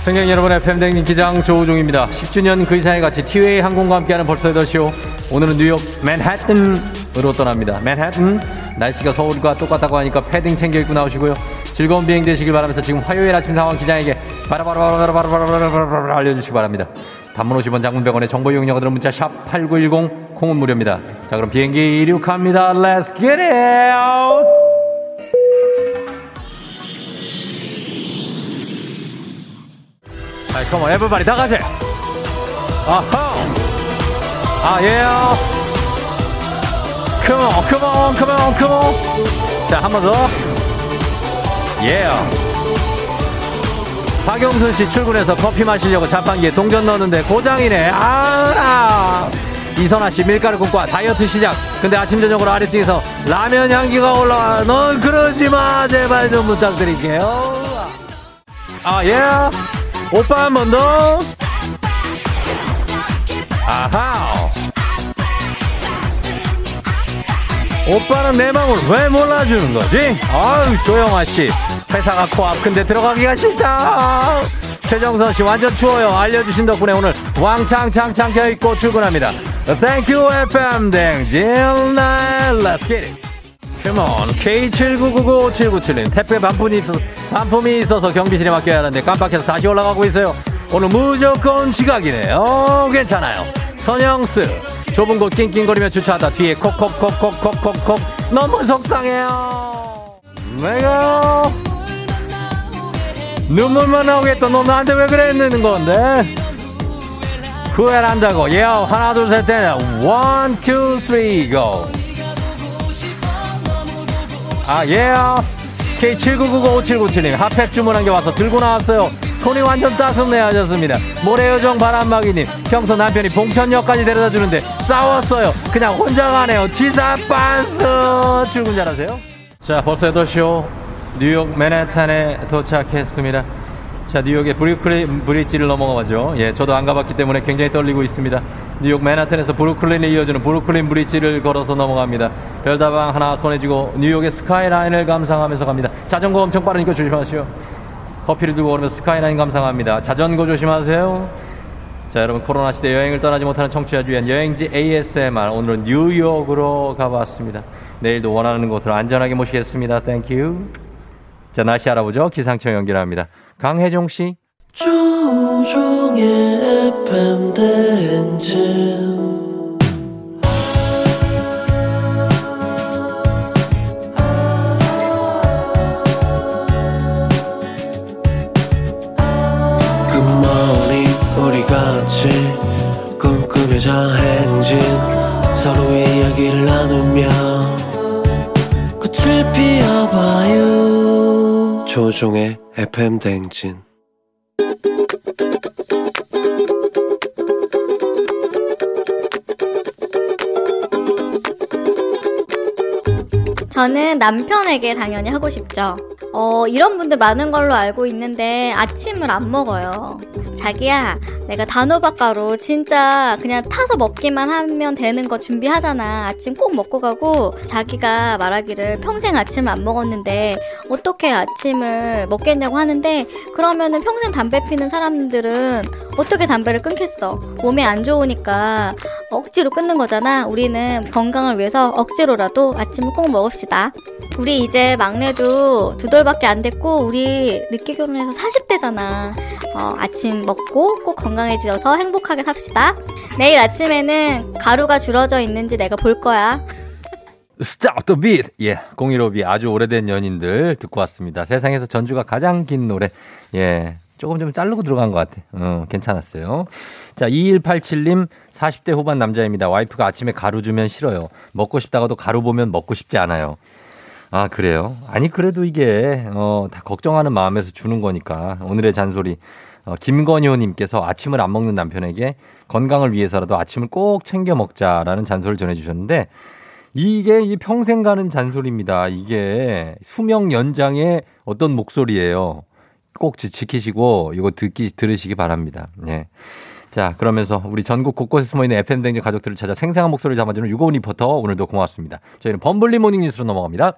승객 여러분의 팬댕님 기장 조우종입니다. 10주년 그 이상의 같이 티웨이 항공과 함께하는 벌써 8시오. 오늘은 뉴욕 맨하튼 으로 떠납니다. 맨하튼 날씨가 서울과 똑같다고 하니까 패딩 챙겨 입고 나오시고요. 즐거운 비행 되시길 바라면서 지금 화요일 아침 상황 기장에게 바라바라바라바라바라바라 알려주시기 바랍니다. 단문 50원 장문 100원의 정보 이용료가 들은 문자 샵 8910 콩은 무료입니다. 자 그럼 비행기 이륙합니다. Let's get it! 아, come on, everybody, 다 같이. 아하. 아, yeah. Come on, come on, come on, come on. 자, 한 번 더. Yeah. 박영순 씨 출근해서 커피 마시려고 자판기에 동전 넣었는데 고장이네. 아. 이선아 씨 밀가루 국과 다이어트 시작. 근데 아침 저녁으로 아래층에서 라면 향기가 올라와. 넌 그러지 마. 제발 좀 부탁드릴게요. 아, 예. 오빠 한 번 더. 아하. 오빠는 내 마음을 왜 몰라주는 거지? 아유, 조영아 씨. 회사가 코앞 근데 들어가기가 싫다. 최정선 씨 완전 추워요. 알려주신 덕분에 오늘 왕창창창 켜입고 출근합니다. Thank you, FM 댕진. Let's get it. Come on. K79995797님. 택배 반품이, 있어, 반품이 있어서 경비실에 맡겨야 하는데 깜빡해서 다시 올라가고 있어요. 오늘 무조건 지각이네요. 괜찮아요. 선영스. 좁은 곳 낑낑거리며 주차하다 뒤에 콕콕콕콕콕콕콕 너무 속상해요. 내가 눈물만 나오겠다. 너 나한테 왜 그랬는 건데? 후회한다고. 예, 하나, 둘, 셋, 넷. one, two, three, go. 아, 예. K79995797님, 핫팩 주문한 게 와서 들고 나왔어요. 손이 완전 따숩네 하셨습니다. 모래요정 바람막이님, 평소 남편이 봉천역까지 데려다 주는데 싸웠어요. 그냥 혼자 가네요. 지사 빤스. 출근 잘하세요. 자, 벌써 8시요. 뉴욕 맨해탄에 도착했습니다. 자, 뉴욕의 브루클린 브릿지를 넘어가죠. 예, 저도 안 가봤기 때문에 굉장히 떨리고 있습니다. 뉴욕 맨하탄에서 브루클린에 이어지는 브루클린 브릿지를 걸어서 넘어갑니다. 별다방 하나 손에 쥐고 뉴욕의 스카이라인을 감상하면서 갑니다. 자전거 엄청 빠르니까 조심하시오. 커피를 들고 오르면서 스카이라인 감상합니다. 자전거 조심하세요. 자, 여러분 코로나 시대 여행을 떠나지 못하는 청취자를 위한 여행지 ASMR 오늘은 뉴욕으로 가봤습니다. 내일도 원하는 곳으로 안전하게 모시겠습니다. Thank you. 자, 날씨 알아보죠. 기상청 연결합니다. 강혜종 씨. 조우종의 FM 대행진 저행진 서로의 이야기를 나누며 꽃을 피워봐요 조종의 FM 대행진 저는 남편에게 당연히 하고 싶죠. 어, 이런 분들 많은 걸로 알고 있는데 아침을 안 먹어요. 자기야, 내가 단호박가루 진짜 그냥 타서 먹기만 하면 되는 거 준비하잖아. 아침 꼭 먹고 가고 자기가 말하기를 평생 아침을 안 먹었는데 어떻게 아침을 먹겠냐고 하는데 그러면은 평생 담배 피는 사람들은 어떻게 담배를 끊겠어? 몸에 안 좋으니까 억지로 끊는 거잖아. 우리는 건강을 위해서 억지로라도 아침을 꼭 먹읍시다. 우리 이제 막내도 두돌 밖에 안 됐고 우리 늦게 결혼해서 40대잖아. 어, 아침 먹고 꼭 건강해지어서 행복하게 삽시다. 내일 아침에는 가루가 줄어져 있는지 내가 볼 거야. Stop the beat. 예. 015B 아주 오래된 연인들 듣고 왔습니다. 세상에서 전주가 가장 긴 노래. 예. 조금 좀 자르고 들어간 것 같아. 어, 괜찮았어요. 자, 2187님, 40대 후반 남자입니다. 와이프가 아침에 가루 주면 싫어요. 먹고 싶다가도 가루 보면 먹고 싶지 않아요. 아, 그래요? 아니, 그래도 이게, 어, 다 걱정하는 마음에서 주는 거니까. 오늘의 잔소리. 어, 김건효님께서 아침을 안 먹는 남편에게 건강을 위해서라도 아침을 꼭 챙겨 먹자라는 잔소리를 전해주셨는데, 이게 이 평생 가는 잔소리입니다. 이게 수명 연장의 어떤 목소리예요. 꼭 지- 지키시고 이거 듣기 들으시기 바랍니다. 예. 자, 그러면서 우리 전국 곳곳에 숨어 있는 FM 댕진 가족들을 찾아 생생한 목소리를 잡아주는 유고원 리포터 오늘도 고맙습니다. 저희는 범블리 morning 뉴스로 넘어갑니다.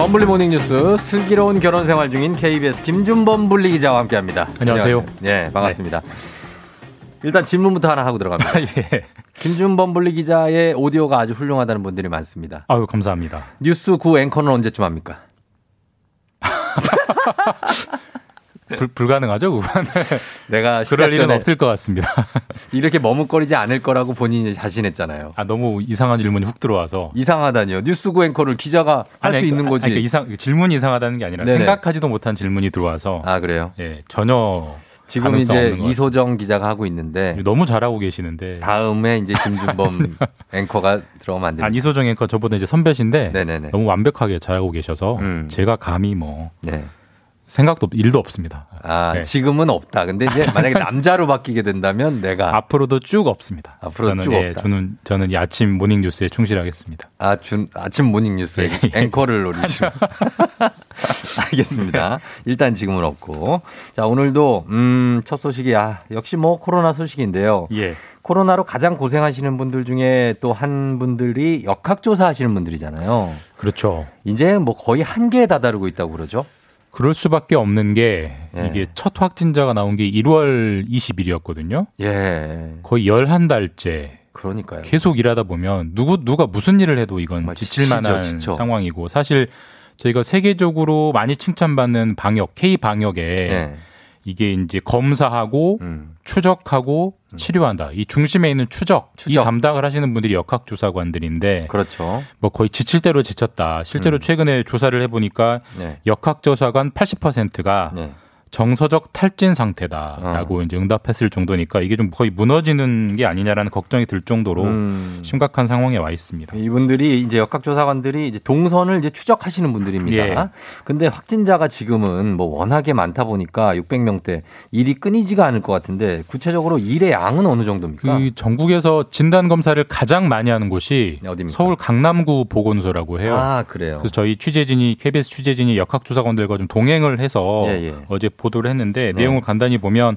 범블리 morning 뉴스 슬기로운 결혼 생활 중인 KBS 김준범블리 기자와 함께합니다. 안녕하세요. 네, 반갑습니다. 일단 질문부터 하나 하고 들어갑니다. 예. 김준범블리 기자의 오디오가 아주 훌륭하다는 분들이 많습니다. 아유, 감사합니다. 뉴스 9 앵커는 언제쯤 합니까? 불, 불가능하죠, 그건. 내가 그럴 일은 없을 것 같습니다. 이렇게 머뭇거리지 않을 거라고 본인이 자신했잖아요. 아, 너무 이상한 질문이 훅 들어와서. 이상하다니요. 뉴스 9 앵커를 기자가 할 수 있는 거지. 아니, 그러니까 이상, 질문이 이상하다는 게 아니라 네네. 생각하지도 못한 질문이 들어와서. 아, 그래요? 예, 전혀. 지금 이제 이소정 기자가 하고 있는데. 너무 잘하고 계시는데. 다음에 이제 김준범 앵커가 들어가면 안 됩니다. 아니, 이소정 앵커 저보다 이제 선배신데. 네네네. 너무 완벽하게 잘하고 계셔서. 음. 제가 감히 뭐. 네. 생각도, 없- 일도 없습니다. 아, 네. 지금은 없다. 근데 이제 만약에 남자로 바뀌게 된다면 내가 앞으로도 쭉 없습니다. 앞으로도 쭉 예, 없다. 저는, 저는 이 아침 morning 뉴스에 충실하겠습니다. 아, 준, 아침 morning 뉴스 예. 앵커를 노리시고. 알겠습니다. 일단 지금은 없고. 자, 오늘도, 음, 첫 소식이, 아, 역시 뭐 코로나 소식인데요. 예. 코로나로 가장 고생하시는 분들 중에 또 한 분들이 역학조사 하시는 분들이잖아요. 그렇죠. 이제 뭐 거의 한계에 다다르고 있다고 그러죠. 그럴 수밖에 없는 게 예. 이게 첫 확진자가 나온 게 1월 20일이었거든요. 예. 거의 열한 달째 그러니까요. 계속 일하다 보면 누구 누가 무슨 일을 해도 이건 지칠 만한. 상황이고 사실 저희가 세계적으로 많이 칭찬받는 방역 K 방역에 예. 이게 이제 검사하고 음. 추적하고 치료한다. 이 중심에 있는 추적, 이 추적. 담당을 하시는 분들이 역학조사관들인데 그렇죠. 뭐 거의 지칠 대로 지쳤다. 실제로 음. 최근에 조사를 해보니까 네. 역학조사관 80%가 네. 정서적 탈진 상태다라고 어. 이제 응답했을 정도니까 이게 좀 거의 무너지는 게 아니냐라는 걱정이 들 정도로 음. 심각한 상황에 와 있습니다. 이분들이 이제 역학조사관들이 이제 동선을 이제 추적하시는 분들입니다. 예. 근데 확진자가 지금은 뭐 워낙에 많다 보니까 600명대 일이 끊이지가 않을 것 같은데 구체적으로 일의 양은 어느 정도입니까? 그 전국에서 진단 검사를 가장 많이 하는 곳이 어디입니까? 서울 강남구 보건소라고 해요. 아, 그래요. 그래서 저희 취재진이 KBS 취재진이 역학조사관들과 좀 동행을 해서 예, 예. 어제 보도를 했는데 네. 내용을 간단히 보면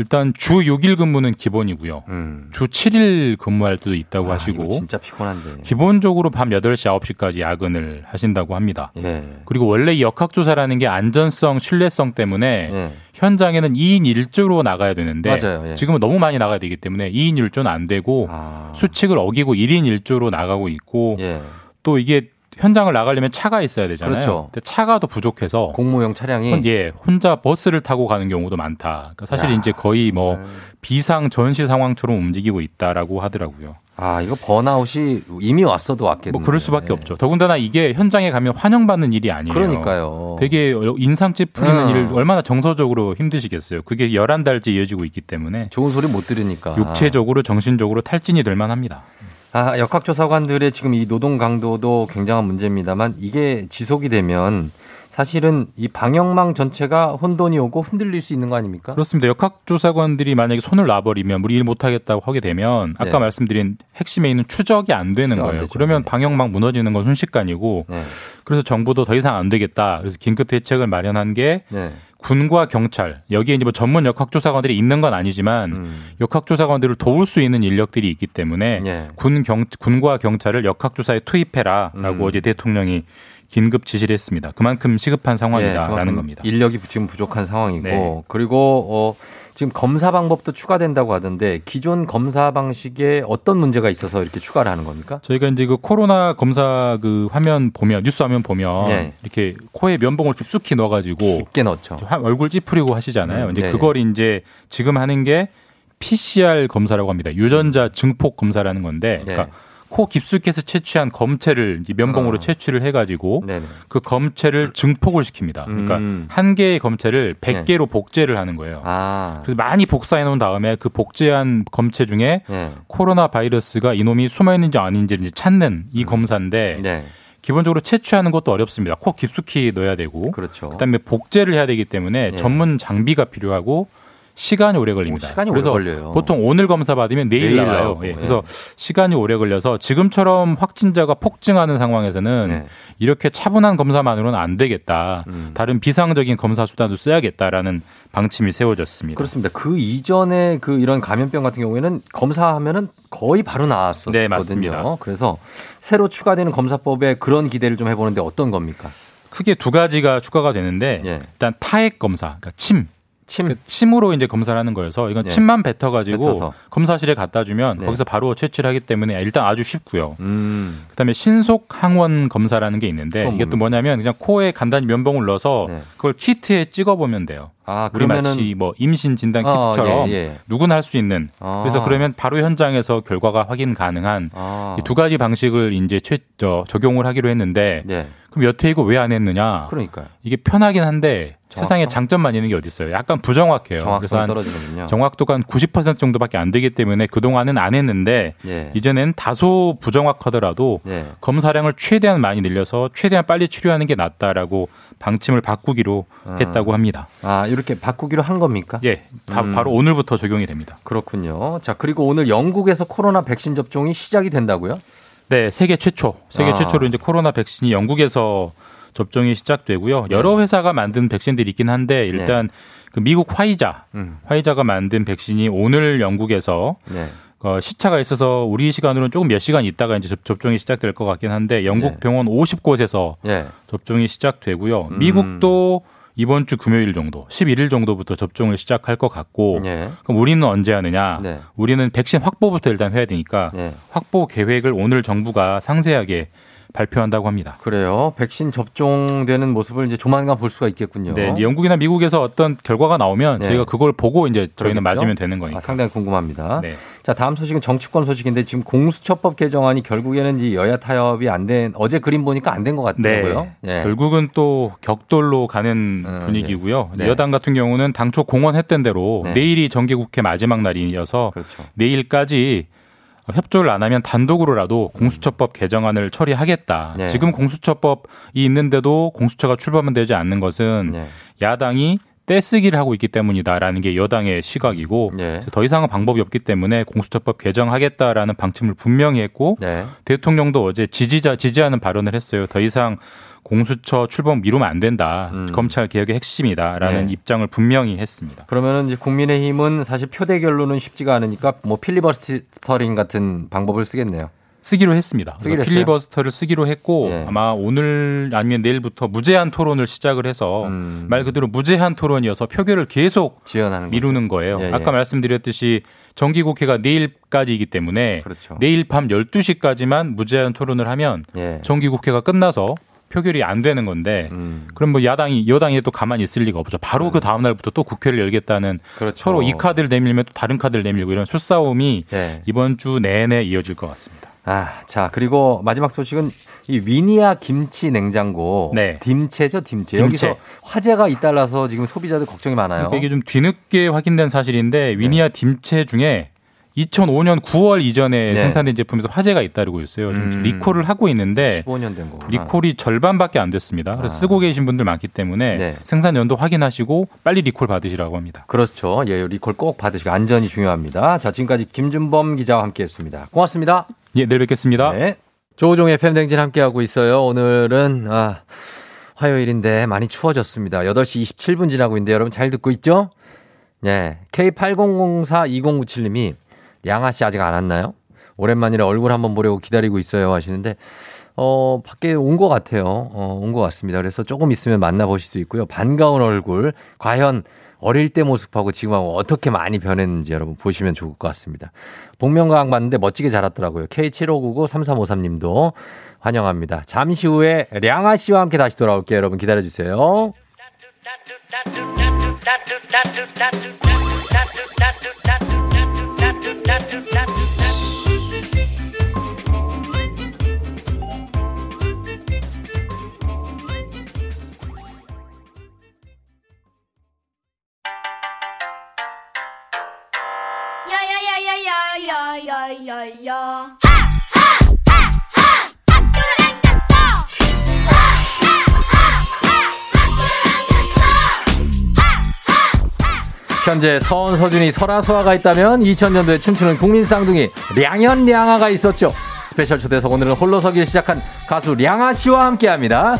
일단 주 6일 근무는 기본이고요. 음. 주 7일 근무할 때도 있다고 아, 하시고 진짜 피곤한데. 기본적으로 밤 8시, 9시까지 야근을 하신다고 합니다. 예. 그리고 원래 이 역학조사라는 게 안전성, 신뢰성 때문에 예. 현장에는 2인 1조로 나가야 되는데 맞아요. 예. 지금은 너무 많이 나가야 되기 때문에 2인 1조는 안 되고 아. 수칙을 어기고 1인 1조로 나가고 있고 예. 또 이게 현장을 나가려면 차가 있어야 되잖아요. 그렇죠. 근데 차가 더 부족해서 공무용 차량이 혼- 예, 혼자 버스를 타고 가는 경우도 많다. 그러니까 사실 야, 이제 거의 뭐 비상 전시 상황처럼 움직이고 있다라고 하더라고요. 아 이거 번아웃이 이미 왔어도 왔겠네. 뭐 그럴 수밖에 없죠. 더군다나 이게 현장에 가면 환영받는 일이 아니에요. 그러니까요. 되게 인상 찌푸리는 음. 일을 얼마나 정서적으로 힘드시겠어요. 그게 11달째 이어지고 있기 때문에 좋은 소리 못 들으니까 육체적으로 정신적으로 탈진이 될 만합니다. 아, 역학조사관들의 지금 이 노동 강도도 굉장한 문제입니다만 이게 지속이 되면 사실은 이 방역망 전체가 혼돈이 오고 흔들릴 수 있는 거 아닙니까? 그렇습니다. 역학조사관들이 만약에 손을 놔버리면 우리 일 못하겠다고 하게 되면 아까 네. 말씀드린 핵심에 있는 추적이 안 되는 추적 안 거예요. 되죠. 그러면 방역망 무너지는 건 순식간이고 네. 그래서 정부도 더 이상 안 되겠다. 그래서 긴급 대책을 마련한 게 네. 군과 경찰 여기에 이제 뭐 전문 역학조사관들이 있는 건 아니지만 음. 역학조사관들을 도울 수 있는 인력들이 있기 때문에 예. 군 경, 군과 경찰을 역학조사에 투입해라라고 음. 어제 대통령이 긴급 지시를 했습니다. 그만큼 시급한 예, 상황이다라는 그만큼 겁니다. 인력이 지금 부족한 상황이고 네. 그리고 어, 지금 검사 방법도 추가된다고 하던데 기존 검사 방식에 어떤 문제가 있어서 이렇게 추가를 하는 겁니까? 저희가 이제 그 코로나 검사 그 화면 보면 뉴스 화면 보면 네. 이렇게 코에 면봉을 깊숙이 넣어가지고 깊게 넣죠. 화- 얼굴 찌푸리고 하시잖아요. 음, 이제 네, 그걸 이제 지금 하는 게 PCR 검사라고 합니다. 유전자 증폭 검사라는 건데, 네. 그러니까 코 깊숙이에서 채취한 검체를 이제 면봉으로 어. 채취를 해가지고 네네. 그 검체를 증폭을 시킵니다. 그러니까 음. 한 개의 검체를 100개로 복제를 하는 거예요. 아. 그래서 많이 복사해 놓은 다음에 그 복제한 검체 중에 네. 코로나 바이러스가 이놈이 숨어 있는지 아닌지를 이제 찾는 이 검사인데 음. 네. 기본적으로 채취하는 것도 어렵습니다. 코 깊숙이 넣어야 되고 그렇죠. 그다음에 복제를 해야 되기 때문에 예. 전문 장비가 필요하고 시간이 오래 걸립니다. 오, 시간이 그래서 오래 걸려요. 보통 오늘 검사 받으면 내일, 내일 나와요. 예. 예. 그래서 시간이 오래 걸려서 지금처럼 확진자가 폭증하는 상황에서는 네. 이렇게 차분한 검사만으로는 안 되겠다. 음. 다른 비상적인 검사 수단도 써야겠다라는 방침이 세워졌습니다. 그렇습니다. 그 이전에 그 이런 감염병 같은 경우에는 검사하면은 거의 바로 나왔었거든요. 네, 맞습니다. 그래서 새로 추가되는 검사법에 그런 기대를 좀 해보는데 어떤 겁니까? 크게 두 가지가 추가가 되는데 예. 일단 타액 검사, 그러니까 침. 침. 그 침으로 이제 검사를 하는 거여서 이건 예. 침만 뱉어가지고 뱉어서. 검사실에 갖다 주면 네. 거기서 바로 채취를 하기 때문에 일단 아주 쉽고요. 음. 그다음에 신속 항원 검사라는 게 있는데 이게 또 뭡니까? 뭐냐면 그냥 코에 간단히 면봉을 넣어서 네. 그걸 키트에 찍어 보면 돼요. 아, 우리 그러면은 마치 뭐 임신 진단 어, 키트처럼 예, 예. 누구나 할 수 있는 아. 그래서 그러면 바로 현장에서 결과가 확인 가능한 아. 이두 가지 방식을 이제 최, 저, 적용을 하기로 했는데 네. 그럼 여태 이거 왜 안 했느냐? 그러니까요. 이게 편하긴 한데 정확성? 세상에 장점만 있는 게 어디 있어요? 약간 부정확해요. 그래서 떨어지거든요. 정확도가 한90% 정도밖에 안 되기 때문에 그동안은 안 했는데 예. 이제는 다소 부정확하더라도 예. 검사량을 최대한 많이 늘려서 최대한 빨리 치료하는 게 낫다라고 방침을 바꾸기로 했다고 합니다. 아, 이렇게 바꾸기로 한 겁니까? 예, 다 음. 바로 오늘부터 적용이 됩니다. 그렇군요. 자, 그리고 오늘 영국에서 코로나 백신 접종이 시작이 된다고요? 네, 세계 최초, 세계 아. 최초로 이제 코로나 백신이 영국에서 접종이 시작되고요. 여러 회사가 만든 백신들이 있긴 한데 일단 그 미국 화이자, 네. 음. 화이자가 만든 백신이 오늘 영국에서 네. 어, 시차가 있어서 우리 시간으로는 조금 몇 시간 있다가 이제 접- 접종이 시작될 것 같긴 한데 영국 네. 병원 50곳에서 예. 접종이 시작되고요. 음. 미국도 이번 주 금요일 정도, 11일 정도부터 접종을 시작할 것 같고, 예. 그럼 우리는 언제 하느냐? 네. 우리는 백신 확보부터 일단 해야 되니까 예. 확보 계획을 오늘 정부가 상세하게 발표한다고 합니다. 그래요. 백신 접종되는 모습을 이제 조만간 볼 수가 있겠군요. 네, 이제 영국이나 미국에서 어떤 결과가 나오면 네. 저희가 그걸 보고 이제 저희는 그러겠죠? 맞으면 되는 거니까. 아, 상당히 궁금합니다. 네. 자, 다음 소식은 정치권 소식인데 지금 공수처법 개정안이 결국에는 이 여야 타협이 안 된 어제 그림 보니까 안 된 것 같더라고요. 예. 결국은 또 격돌로 가는 음, 분위기고요. 네. 여당 같은 경우는 당초 공언했던 대로 네. 내일이 정기국회 마지막 날이어서 그렇죠. 내일까지 협조를 안 하면 단독으로라도 공수처법 개정안을 처리하겠다. 네. 지금 공수처법이 있는데도 공수처가 출범되지 않는 것은 네. 야당이 떼쓰기를 하고 있기 때문이다라는 게 여당의 시각이고 네. 더 이상은 방법이 없기 때문에 공수처법 개정하겠다라는 방침을 분명히 했고 네. 대통령도 어제 지지자 지지하는 발언을 했어요. 더 이상 공수처 출범 미루면 안 된다. 음. 검찰 개혁의 핵심이다라는 네. 입장을 분명히 했습니다. 그러면은 이제 국민의힘은 사실 표대결로는 쉽지가 않으니까 뭐 필리버스터링 같은 방법을 쓰겠네요. 쓰기로 했습니다. 그래서 쓰기로? 필리버스터를 쓰기로 했고 예. 아마 오늘 아니면 내일부터 무제한 토론을 시작을 해서 음. 말 그대로 무제한 토론이어서 표결을 계속 미루는 거예요. 예, 예. 아까 말씀드렸듯이 정기국회가 내일까지이기 때문에 그렇죠. 내일 밤 12시까지만 무제한 토론을 하면 예. 정기국회가 끝나서 표결이 안 되는 건데 음. 그럼 뭐 야당이 여당이 또 가만히 있을 리가 없죠. 바로 그 다음 날부터 또 국회를 열겠다는 그렇죠. 서로 이 카드를 내밀면 또 다른 카드를 내밀고 이런 수싸움이 예. 이번 주 내내 이어질 것 같습니다. 아, 자, 그리고 마지막 소식은 이 위니아 김치 냉장고. 네. 딤체죠, 딤체. 여기서 화재가 잇따라서 지금 소비자들 걱정이 많아요. 그러니까 이게 좀 뒤늦게 확인된 사실인데 위니아 딤체 중에 2005년 9월 이전에 네. 생산된 제품에서 화재가 잇따르고 있어요. 지금 음. 리콜을 하고 있는데 15년 된 거구나. 리콜이 절반밖에 안 됐습니다. 그래서 아. 쓰고 계신 분들 많기 때문에 네. 생산 연도 확인하시고 빨리 리콜 받으시라고 합니다. 그렇죠. 예, 리콜 꼭 받으시고 안전이 중요합니다. 자, 지금까지 김준범 기자와 함께 했습니다. 고맙습니다. 예, 내일 뵙겠습니다. 네. 조우종의 팬댕진 함께하고 있어요. 오늘은, 아, 화요일인데 많이 추워졌습니다. 8시 27분 지나고 있는데 여러분 잘 듣고 있죠? 네. K80042097님이 양아 씨 아직 안 왔나요? 오랜만이라 얼굴 한번 보려고 기다리고 있어요 하시는데, 어, 밖에 온 것 같아요. 어, 온 것 같습니다. 그래서 조금 있으면 만나보실 수 있고요. 반가운 얼굴, 과연 어릴 때 모습하고 지금하고 어떻게 많이 변했는지 여러분 보시면 좋을 것 같습니다. 복면가왕 봤는데 멋지게 자랐더라고요. K7599-3353 님도 환영합니다. 잠시 후에 량아 씨와 함께 다시 돌아올게요. 여러분 기다려주세요. 요요요요 하하하하 학교를 안 갔어 하하하하 현재 서원 서준이 설아수아가 있다면 2000년도에 춤추는 국민 쌍둥이 량현량하가 있었죠. 스페셜 초대석 오늘은 홀로서기 시작한 가수 량하 씨와 함께합니다.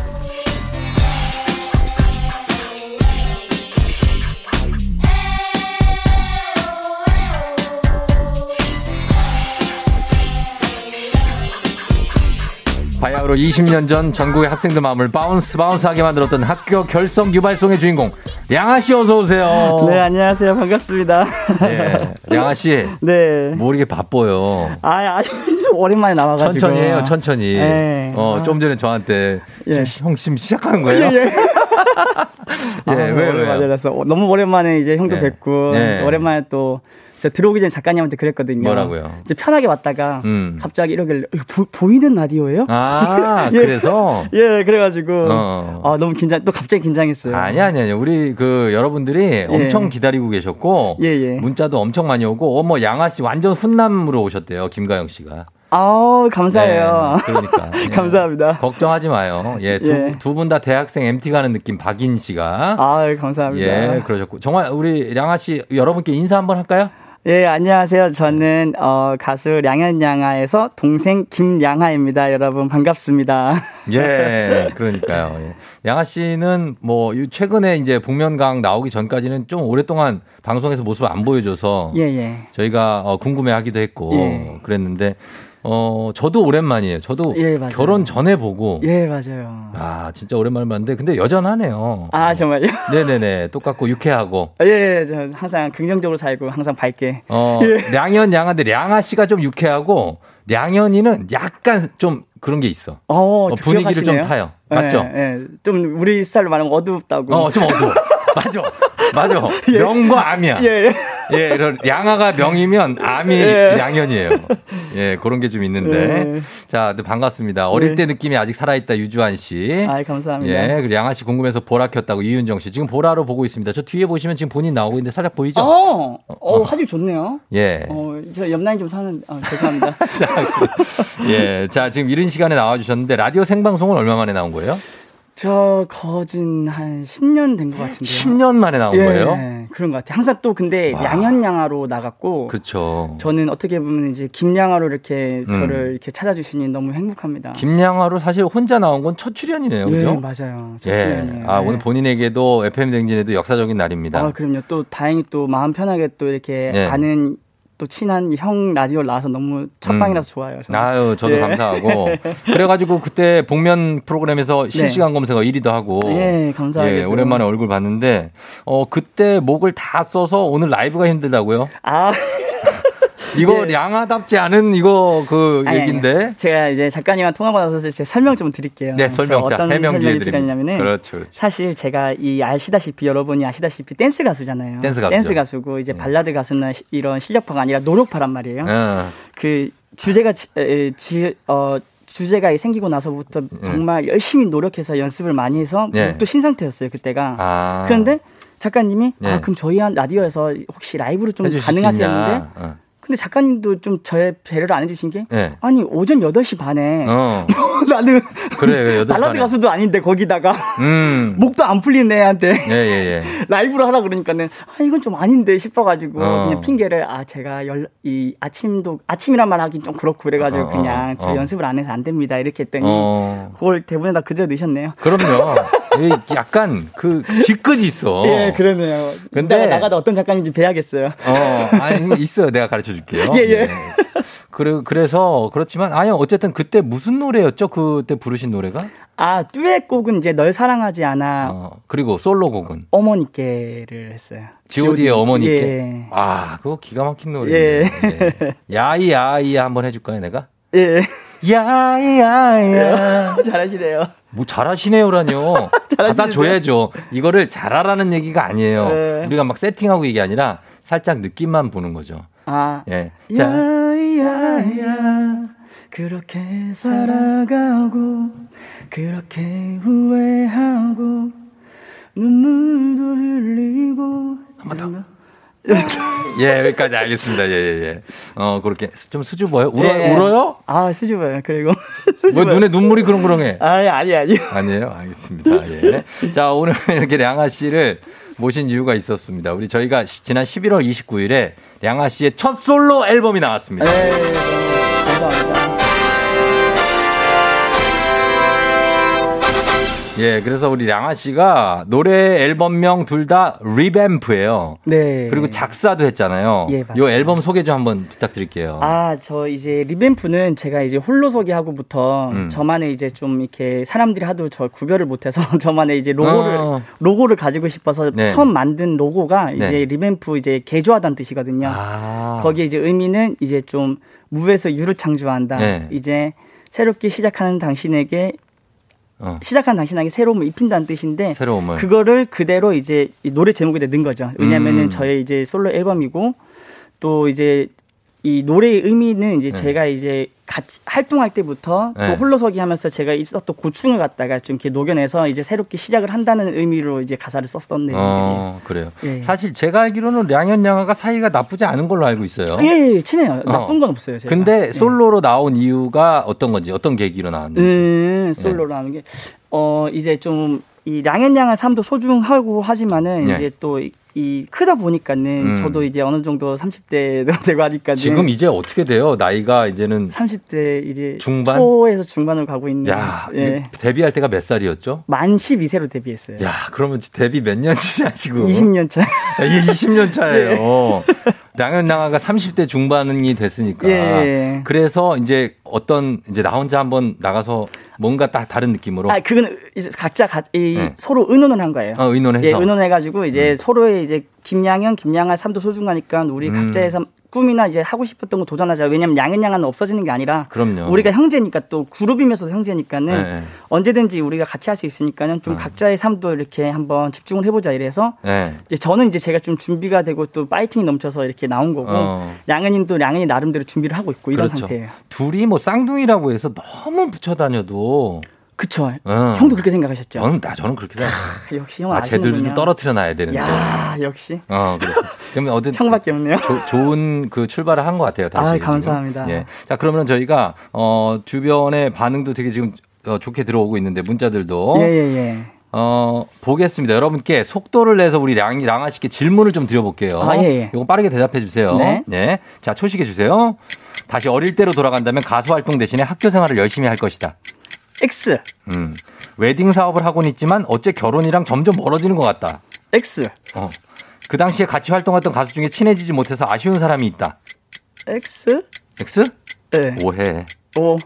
바야흐로 20년 전 전국의 학생들 마음을 bounce bounce하게 만들었던 학교 결석 유발 song의 주인공 량하 씨 어서 오세요. 네, 안녕하세요. 반갑습니다. 네, 량하 씨. 네. 뭐 이렇게 바빠요. 아, 아 오랜만에 나와가지고. 천천히 해요, 천천히. 네. 어, 아. 좀 전에 저한테 예. 형 지금 시작하는 거예요? 예, 예. 예, 아, 왜요, 오랜만에? 뵈서 너무 오랜만에 이제 형도 네. 뵙고 네. 오랜만에 또 저 들어오기 전에 작가님한테 그랬거든요. 뭐라고요? 이제 편하게 왔다가 음. 갑자기 이러길래 이거 보, 이는 라디오예요? 아, 예. 그래서? 예, 그래가지고 어. 아 너무 긴장 또 갑자기 긴장했어요. 아니, 아니, 아니. 우리 그 여러분들이 엄청 기다리고 계셨고. 예, 예. 문자도 엄청 많이 오고. 어머, 양아 씨 완전 훈남으로 오셨대요. 김가영 씨가. 아 감사해요. 네, 그러니까. 예. 감사합니다. 걱정하지 마요. 예, 예. 두분다 대학생 MT 가는 느낌 박인 씨가. 아 감사합니다. 예, 그러셨고. 정말 우리 양아 씨 여러분께 인사 한번 할까요? 예, 안녕하세요. 저는 어, 가수 량현양아에서 동생 김양아입니다. 여러분 반갑습니다. 예, 그러니까요. 예. 양아 씨는 뭐 이- 최근에 이제 복면강 나오기 전까지는 좀 오랫동안 방송에서 모습을 안 보여줘서 예, 예. 저희가 어, 궁금해하기도 했고 예. 그랬는데 어 저도 오랜만이에요. 저도 예. 결혼 전에 보고 예, 맞아요. 아 진짜 오랜만에 봤는데 근데 여전하네요. 아, 정말요? 네네네 똑같고 유쾌하고 예, 예, 저 항상 긍정적으로 살고 항상 밝게. 어 예. 량현 양아인데 량아 씨가 좀 유쾌하고 량현이는 약간 좀 그런 게 있어. 어, 어, 분위기를 좀 타요. 맞죠? 예, 예. 좀 우리 스타일로 말하면 어둡다고. 어, 좀 어두워. 맞아. 맞아. 명과 암이야. 예, 예. 예, 이런 양아가 명이면 암이 예. 양현이에요. 예, 그런 게 좀 있는데. 예. 자, 네, 반갑습니다. 어릴 네. 때 느낌이 아직 살아있다 유주환 씨. 아, 감사합니다. 예, 그리고 양아 씨 궁금해서 보라 켰다고 이윤정 씨. 지금 보라로 보고 있습니다. 저 뒤에 보시면 지금 본인 나오고 있는데 살짝 보이죠? 어, 어, 화질 좋네요. 예. 어, 저 옆라인 좀 사는, 어, 죄송합니다. 예. 자, 지금 이른 시간에 나와주셨는데 라디오 생방송은 얼마 만에 나온 거예요? 저 거진 한 10년 된 것 같은데요. 10년 만에 나온 예, 거예요? 그런 것 같아요. 항상 또 근데 와. 양현양아로 나갔고. 그쵸. 저는 어떻게 보면 이제 김양아로 이렇게 음. 저를 이렇게 찾아주시니 너무 행복합니다. 김양아로 사실 혼자 나온 건 첫 출연이네요. 예, 그죠? 맞아요. 첫 예. 출연이에요. 아, 예. 오늘 본인에게도 FM 댕진에도 역사적인 날입니다. 아, 그럼요. 또 다행히 또 마음 편하게 또 이렇게 예. 아는 또 친한 형 라디오 나와서 너무 첫방이라서 좋아요. 저는. 음. 아유, 저도 예. 감사하고. 그래가지고 그때 복면 프로그램에서 실시간 검색어 1위도 하고. 예, 감사하게도. 예, 오랜만에 얼굴 봤는데, 어, 그때 목을 다 써서 오늘 라이브가 힘들다고요? 아. 이거 량하답지 않은 이거 그 아니, 아니, 얘기인데. 제가 이제 작가님과 통화하고 나서 제가 설명 좀 드릴게요. 네, 설명. 제가 자, 어떤 해명 설명이. 필요하냐면은 그렇죠, 그렇죠. 사실 제가 이 아시다시피 여러분이 아시다시피 댄스 가수잖아요. 댄스 가수죠. 네. 가수고 이제 발라드 가수나 시- 이런 실력파가 아니라 노력파란 말이에요. 어. 그 주제가 지- 어 주제가 생기고 나서부터 정말 열심히 노력해서 연습을 많이 해서 네. 또 신상태였어요 그때가. 아. 그런데 작가님이 네. 아 그럼 저희 한 라디오에서 혹시 라이브로 좀 가능하세요? 했는데 어. 근데 작가님도 좀 저의 배려를 안 해주신 게 네. 아니 오전 8시 반에 어. 나는 그래, 그래, 여덟 발라드. 가수도 아닌데 거기다가 음. 목도 안 풀린 애한테 예, 예, 예. 라이브로 하라 그러니까는 아 이건 좀 아닌데 싶어가지고 어. 그냥 핑계를 아 제가 열 이 아침도 아침이란 말 하긴 좀 그렇고 그래가지고 어, 어, 그냥 저 어. 연습을 안 해서 안 됩니다 이렇게 했더니 어. 그걸 대본에다 그대로 넣으셨네요. 그럼요. 이 약간 그 뒤끝이 있어. 예, 그러네요. 근데- 나가다 어떤 작가님인지 뵈야겠어요. 어, 아니, 있어요. 내가 가르쳐 줄게요. 예, 예. 그래, 그래서, 그렇지만, 아니, 어쨌든 그때 무슨 노래였죠? 그때 부르신 노래가? 아 듀엣곡은 이제 널 사랑하지 않아 어, 그리고 솔로곡은? 어머니께를 했어요. GOD의 어머니께? 예. 아, 그거 기가 막힌 노래. 예. 예. 야이, 야이 한번 해줄까요, 내가? 예. 야이, 야이 야. 잘하시네요. 뭐 잘하시네요라뇨. 받아줘야죠. 이거를 잘하라는 얘기가 아니에요. 네. 우리가 막 세팅하고 이게 아니라 살짝 느낌만 보는 거죠. 아 예. 자, 야야야 그렇게 살아가고 그렇게 후회하고 눈물도 흘리고 한번 예, 여기까지 알겠습니다. 예, 예, 예. 어, 그렇게 좀 수줍어요? 울어, 예. 울어요? 아 수줍어요. 그리고 뭐 수줍어요. 눈에 눈물이 그렁그렁해. 아니 아니 아니. 아니에요? 알겠습니다. 예. 자, 오늘 이렇게 량아 씨를 모신 이유가 있었습니다. 우리 저희가 시- 지난 11월 29일에 량아 씨의 첫 솔로 앨범이 나왔습니다. 네, 감사합니다. 예, 그래서 우리 량아 씨가 노래 앨범명 둘 다 리뱀프예요. 네. 그리고 작사도 했잖아요. 예, 맞습니다. 요 앨범 소개 좀 한번 부탁드릴게요. 아, 저 이제 Revamp는 제가 이제 홀로서기 하고부터 음. 저만의 이제 좀 이렇게 사람들이 하도 저 구별을 못해서 저만의 이제 로고를 어. 로고를 가지고 싶어서 네. 처음 만든 로고가 이제 네. Revamp 이제 개조하다는 뜻이거든요. 아. 거기에 이제 의미는 이제 좀 무에서 유를 창조한다. 네. 이제 새롭게 시작하는 당신에게 어. 시작한 당신에게 새로움을 입힌다는 뜻인데 새로움을. 그거를 그대로 이제 이 노래 제목에 넣은 거죠. 왜냐면은 음. 저의 이제 솔로 앨범이고 또 이제 이 노래의 의미는 이제 네. 제가 이제 같이 활동할 때부터 네. 또 홀로서기 하면서 제가 있었던 고충을 갖다가 좀 이렇게 녹여내서 이제 새롭게 시작을 한다는 의미로 이제 가사를 썼던 내용들이에요. 어, 그래요. 예. 사실 제가 알기로는 량현량하가 사이가 나쁘지 않은 걸로 알고 있어요. 예, 예, 친해요. 어. 나쁜 건 없어요. 제가. 근데 예. 솔로로 나온 이유가 어떤 건지, 어떤 계기로 나왔는지. 음, 솔로로 하는 게, 어, 이제 좀, 이 량현량하란 삶도 소중하고 하지만은, 예. 이제 또, 이- 이 크다 보니까는 음. 저도 이제 어느 정도 30대도 되고 하니까 지금 이제 어떻게 돼요? 나이가 이제는 30대 이제 중반? 초에서 중반으로 가고 있는 야 예. 데뷔할 때가 몇 살이었죠? 만 12세로 데뷔했어요. 야 그러면 데뷔 몇 년째 하시고 20년 차. 야, 이게 20년 차예요. 예. 양현 양아가 30대 중반이 됐으니까. 예. 그래서 이제 어떤 이제 나 혼자 한번 나가서 뭔가 딱 다른 느낌으로 아, 그건 이제 각자 가, 이 네. 서로 의논을 한 거예요. 어, 의논해서. 예, 의논해가지고 이제 서로의 이제 김양현, 김양아 삶도 소중하니까 우리 음. 각자의 삶, 꿈이나 이제 하고 싶었던 거 도전하자. 왜냐면 양아는 없어지는 게 아니라 그럼요. 우리가 형제니까 또 그룹이면서 형제니까는 네. 언제든지 우리가 같이 할 수 있으니까는 좀 각자의 삶도 이렇게 한번 집중을 해보자 이래서 네. 이제 저는 이제 제가 좀 준비가 되고 또 파이팅이 넘쳐서 이렇게 나온 거고 어. 양현님도 양현이 나름대로 준비를 하고 있고 이런 그렇죠. 상태예요. 둘이 뭐 쌍둥이라고 해서 너무 붙여 다녀도 그쵸. 어. 형도 그렇게 생각하셨죠? 저는 나 저는 그렇게 생각. 역시 형 아, 아시는군요. 쟤들도 좀 떨어뜨려 놔야 되는데. 야 역시 어, 그래. 좀 어든 형밖에 없네요. 조- 좋은 그 출발을 한 것 같아요. 다시 아. 감사합니다. 예. 자, 그러면 저희가 어 주변의 반응도 되게 지금 어, 좋게 들어오고 있는데 문자들도 예 예 예. 어 보겠습니다. 여러분께 속도를 내서 우리 량 랑아 씨께 질문을 좀 드려볼게요. 아, 예, 예. 이거 빠르게 대답해 주세요. 네. 자, 초식해 주세요. 다시 어릴 때로 돌아간다면 가수 활동 대신에 학교 생활을 열심히 할 것이다. X 음. 웨딩 사업을 하고는 있지만 어째 결혼이랑 점점 멀어지는 것 같다. X 어. 그 당시에 같이 활동했던 가수 중에 친해지지 못해서 아쉬운 사람이 있다. X? X? 네. 오해. 오.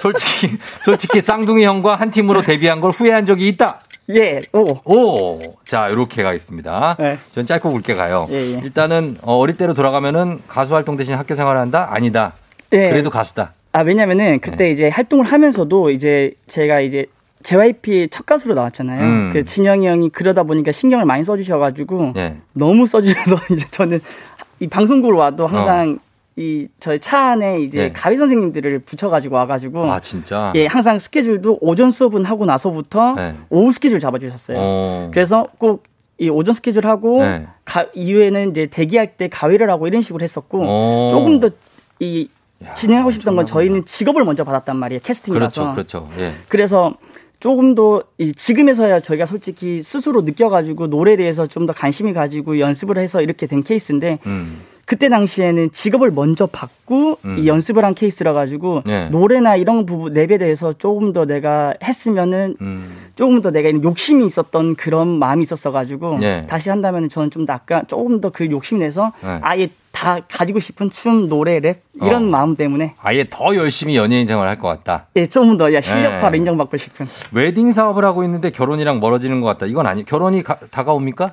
솔직히 솔직히 쌍둥이 형과 한 팀으로 데뷔한 걸 후회한 적이 있다. 예. 오. 오. 자, 이렇게 가겠습니다. 네. 전 짧고 굵게 가요. 예, 예. 일단은 어, 어릴 때로 돌아가면은 가수 활동 대신 학교 생활을 한다? 아니다. 예. 그래도 가수다. 아, 왜냐면은 그때 네. 이제 활동을 하면서도 이제 제가 이제 JYP 첫 가수로 나왔잖아요. 음. 그 진영이 형이 그러다 보니까 신경을 많이 써주셔가지고 네. 너무 써주셔서 이제 저는 이 방송국을 와도 항상 어. 이 저희 차 안에 이제 네. 가위 선생님들을 붙여가지고 와가지고 아, 진짜? 예 항상 스케줄도 오전 수업은 하고 나서부터 네. 오후 스케줄 잡아주셨어요. 어. 그래서 꼭 이 오전 스케줄 하고 네. 가, 이후에는 이제 대기할 때 가위를 하고 이런 식으로 했었고 어. 조금 더이 진행하고 싶던 건 저희는 직업을 먼저 받았단 말이에요 캐스팅이라서 그렇죠, 그렇죠. 예. 그래서 조금 더이 지금에서야 저희가 솔직히 스스로 느껴가지고 노래에 대해서 좀 더 관심이 가지고 연습을 해서 이렇게 된 케이스인데 음. 그때 당시에는 직업을 먼저 받고 음. 이 연습을 한 케이스라 가지고 네. 노래나 이런 부분 랩에 대해서 조금 더 내가 했으면은 음. 조금 더 내가 욕심이 있었던 그런 마음이 있었어 가지고 네. 다시 한다면 저는 좀더 아까 조금 더 그 욕심 내서 네. 아예 다 가지고 싶은 춤 노래 랩 이런 어. 마음 때문에 아예 더 열심히 연예인 생활 할 것 같다. 예, 조금 더 야, 실력파로 네. 인정받고 싶은 웨딩 사업을 하고 있는데 결혼이랑 멀어지는 것 같다. 이건 아니, 결혼이 가- 다가옵니까?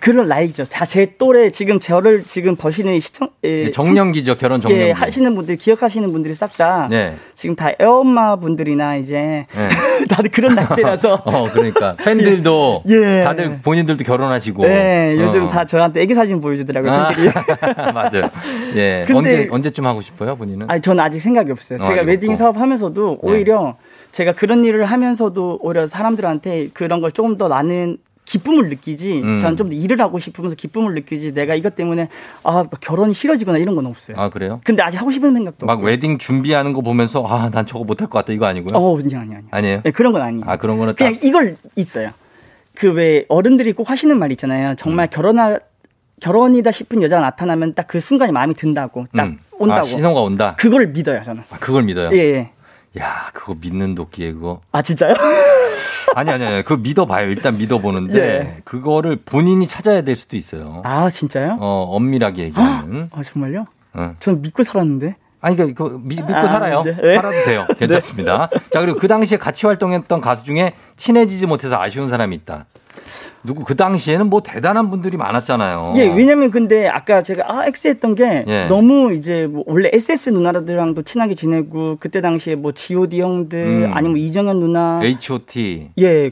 그런 나이죠. 다 제 또래 지금 저를 지금 보시는 시청 예, 예, 정년기죠, 결혼 정년기. 예, 하시는 분들 기억하시는 분들이 싹다 네. 지금 다 애엄마 분들이나 이제 네. 다들 그런 나이대라서 어, 그러니까. 팬들도 예. 다들 본인들도 결혼하시고. 네, 요즘 어. 다 저한테 애기 사진 보여주더라고요. 아. 맞아요. 예. 언제, 언제쯤 하고 싶어요, 본인은? 아니 저는 아직 생각이 없어요. 어, 제가 웨딩 없고. 사업 하면서도 네. 오히려 제가 그런 일을 하면서도 오히려 사람들한테 그런 걸 조금 더 나는 기쁨을 느끼지. 음. 저는 좀더 일을 하고 싶으면서 기쁨을 느끼지. 내가 이것 때문에 아 결혼이 싫어지거나 이런 건 없어요. 아, 그래요? 근데 아직 하고 싶은 생각도 막 웨딩 준비하는 거 보면서 아, 난 저거 못할 것 같다. 이거 아니고요? 어, 아니 아니 아니. 아니에요? 네, 그런 건 아니에요. 아, 그런 거는 딱. 그냥 이걸 있어요. 그 왜 어른들이 꼭 하시는 말 있잖아요. 정말 음. 결혼하 결혼이다 싶은 여자가 나타나면 딱 그 순간이 마음이 든다고 딱 음. 온다고. 아, 신호가 온다. 그걸 믿어요 저는. 아, 그걸 믿어요? 예. 예. 야, 그거 믿는 도끼에 그거. 아 진짜요? 아니, 아니, 아니. 그거 믿어봐요. 일단 믿어보는데. 예. 그거를 본인이 찾아야 될 수도 있어요. 아 진짜요? 어, 엄밀하게 얘기하면. 아 정말요? 어. 전 믿고 살았는데. 아니, 그러니까 그 미- 믿고 아, 살아요. 네. 살아도 돼요. 괜찮습니다. 자, 그리고 그 당시에 같이 활동했던 가수 중에 친해지지 못해서 아쉬운 사람이 있다. 누구 그 당시에는 뭐 대단한 분들이 많았잖아요. 예, 왜냐면 근데 아까 제가 아 X 했던 게 예. 너무 이제 뭐 원래 S.E.S. 누나들랑도 친하게 지내고 그때 당시에 뭐 G.O.D 형들 음. 아니면 이정현 누나 H.O.T. 예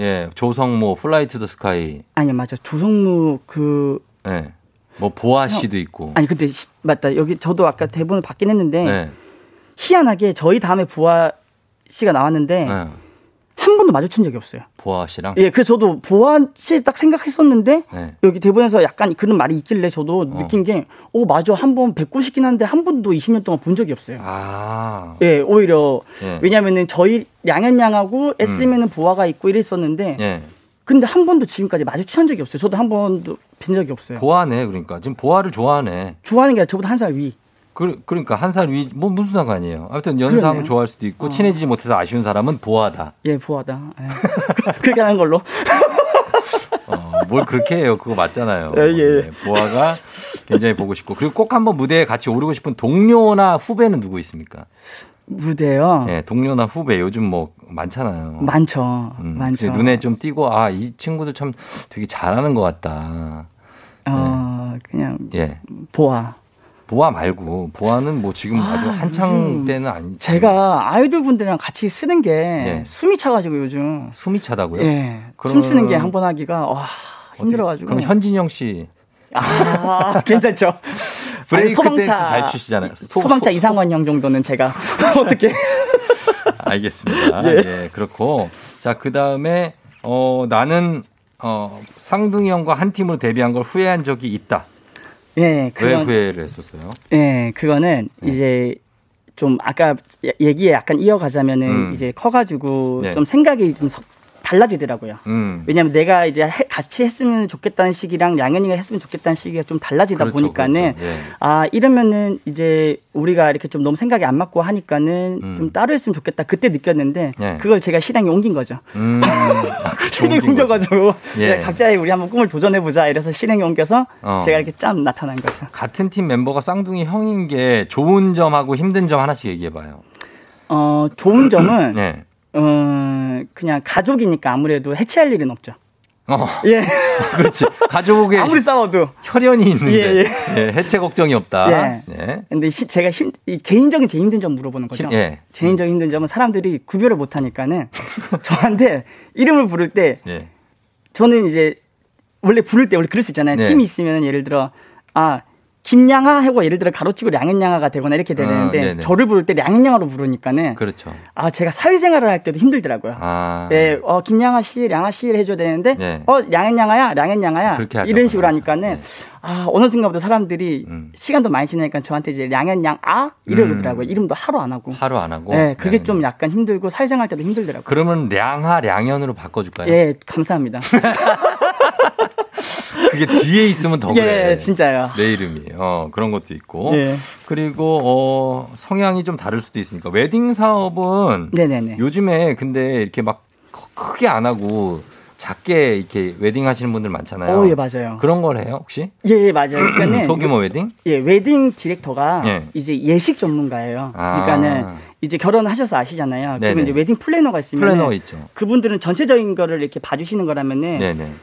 예, 조성모, Fly to the Sky. 아니 맞아 조성모 그 예. 뭐 보아 씨도 있고. 아니 근데 시- 맞다 여기 저도 아까 대본을 받긴 했는데 네. 희한하게 저희 다음에 보아 씨가 나왔는데 네. 한 번도 마주친 적이 없어요. 보아 씨랑. 예, 그래서 저도 보아 씨 딱 생각했었는데 네. 여기 대본에서 약간 그런 말이 있길래 저도 어. 느낀 게, 어, 맞아. 한 번 뵙고 싶긴 한데 한 번도 20년 동안 본 적이 없어요. 아. 예, 오히려, 예. 왜냐면은 저희 양현양하고 SM에는 보아가 있고 이랬었는데, 예. 근데 한 번도 지금까지 마주친 적이 없어요. 저도 한 번도 뵌 적이 없어요. 보아네, 그러니까. 지금 보아를 좋아하네. 좋아하는 게 아니라 저보다 한 살 위. 그, 그러니까 한 살 위, 뭐 무슨 상관이에요. 아무튼 연상을. 좋아할 수도 있고 어. 친해지지 못해서 아쉬운 사람은 보아다. 예, 보아다. 예. 그렇게 하는 걸로. 어, 뭘 그렇게 해요. 그거 맞잖아요. 예, 예. 네, 보아가 굉장히 보고 싶고. 그리고 꼭 한번 무대에 같이 오르고 싶은 동료나 후배는 누구 있습니까? 무대요. 예, 동료나 후배 요즘 뭐 많잖아요. 많죠. 음, 많죠. 눈에 좀 띄고 아, 이 친구들 참 되게 잘하는 것 같다. 어, 그냥 예. 보아. 보아 말고 보아는 뭐 지금 아, 주 한창 때는 아니 제가 아이돌 분들이랑 같이 쓰는 게 예. 숨이 차가지고 요즘. 숨이 차다고요? 예. 춤추는 게 한 번 하기가 와 힘들어가지고. 그럼 현진영 씨 아 괜찮죠. 브레이크 아니, 댄스 잘 추시잖아요. 소- 소방차 이상원 형 정도는 제가 어떻게? 알겠습니다. 예. 예. 그렇고 자 그 다음에 어 나는 어 상둥이 형과 한 팀으로 데뷔한 걸 후회한 적이 있다. 예, 왜 그건 후회를 했었어요? 예, 그거는 네. 이제 좀 아까 얘기에 약간 이어가자면은 음. 이제 커가지고 네. 좀 생각이 좀 석- 달라지더라고요. 음. 왜냐면 내가 이제 해- 같이 했으면 좋겠다는 시기랑 양현이가 했으면 좋겠다는 시기가 좀 달라지다 그렇죠, 보니까는 그렇죠. 예. 아 이러면은 이제 우리가 이렇게 좀 너무 생각이 안 맞고 하니까는 음. 좀 따로 했으면 좋겠다 그때 느꼈는데 예. 그걸 제가 실행에 옮긴 거죠. 음. 아, 그렇죠. 실행에. 옮겨가지고 예. 이제 각자의 우리 한번 꿈을 도전해 보자 이래서 실행에 옮겨서 어. 제가 이렇게 짬 나타난 거죠. 같은 팀 멤버가 쌍둥이 형인 게 좋은 점하고 힘든 점 하나씩 얘기해봐요. 어 좋은 점은 네. 어 그냥 가족이니까 아무래도 해체할 일은 없죠. 어. 예. 그렇지. 가족의 아무리 싸워도 혈연이 있는데 예, 예, 해체 걱정이 없다. 예. 네. 근데 히- 제가 힘, 이 개인적인 제 힘든 점 물어보는 거죠. 힘- 예. 개인적인 힘든 점은 사람들이 구별을 못 하니까는 저한테 이름을 부를 때 예. 저는 이제 원래 부를 때 원래 그럴 수 있잖아요. 네. 팀이 있으면 예를 들어 아 김양아 하고 예를 들어 가로치고 량현양아가 되거나 이렇게 되는데 어. 저를 부를 때 량현양아로 부르니까는 그렇죠. 아 제가 사회생활을 할 때도 힘들더라고요. 아. 네, 어 김양아 씨, 량아 씨를 해줘야 되는데 네. 어 그렇게 하죠. 이런 식으로 하니까는 아 어느 순간부터 사람들이 음. 시간도 많이 지나니까 저한테 이제 량현양아 이러더라고요. 이름도 하루 안 하고. 하루 안 하고. 네, 그게 네. 좀 약간 힘들고 사회생활 때도 힘들더라고요. 그러면 량하 량현으로 바꿔줄까요? 예, 감사합니다. 그게 뒤에 있으면 더 그래. 예, 진짜요. 내 이름이. 어, 그런 것도 있고. 예. 그리고 어, 성향이 좀 다를 수도 있으니까 웨딩 사업은 네네네. 요즘에 근데 이렇게 막 크- 크게 안 하고 작게 이렇게 웨딩 하시는 분들 많잖아요. 어, 예, 맞아요. 그런 걸 해요, 혹시? 예, 예, 맞아요. 그러니까는 소규모 웨딩? 예, 웨딩 디렉터가 예. 이제 예식 전문가예요. 아. 그러니까는 이제 결혼하셔서 아시잖아요. 네네. 그리고 이제 웨딩 플래너가 있으면 플래너가 있죠. 그분들은 전체적인 거를 이렇게 봐주시는 거라면은.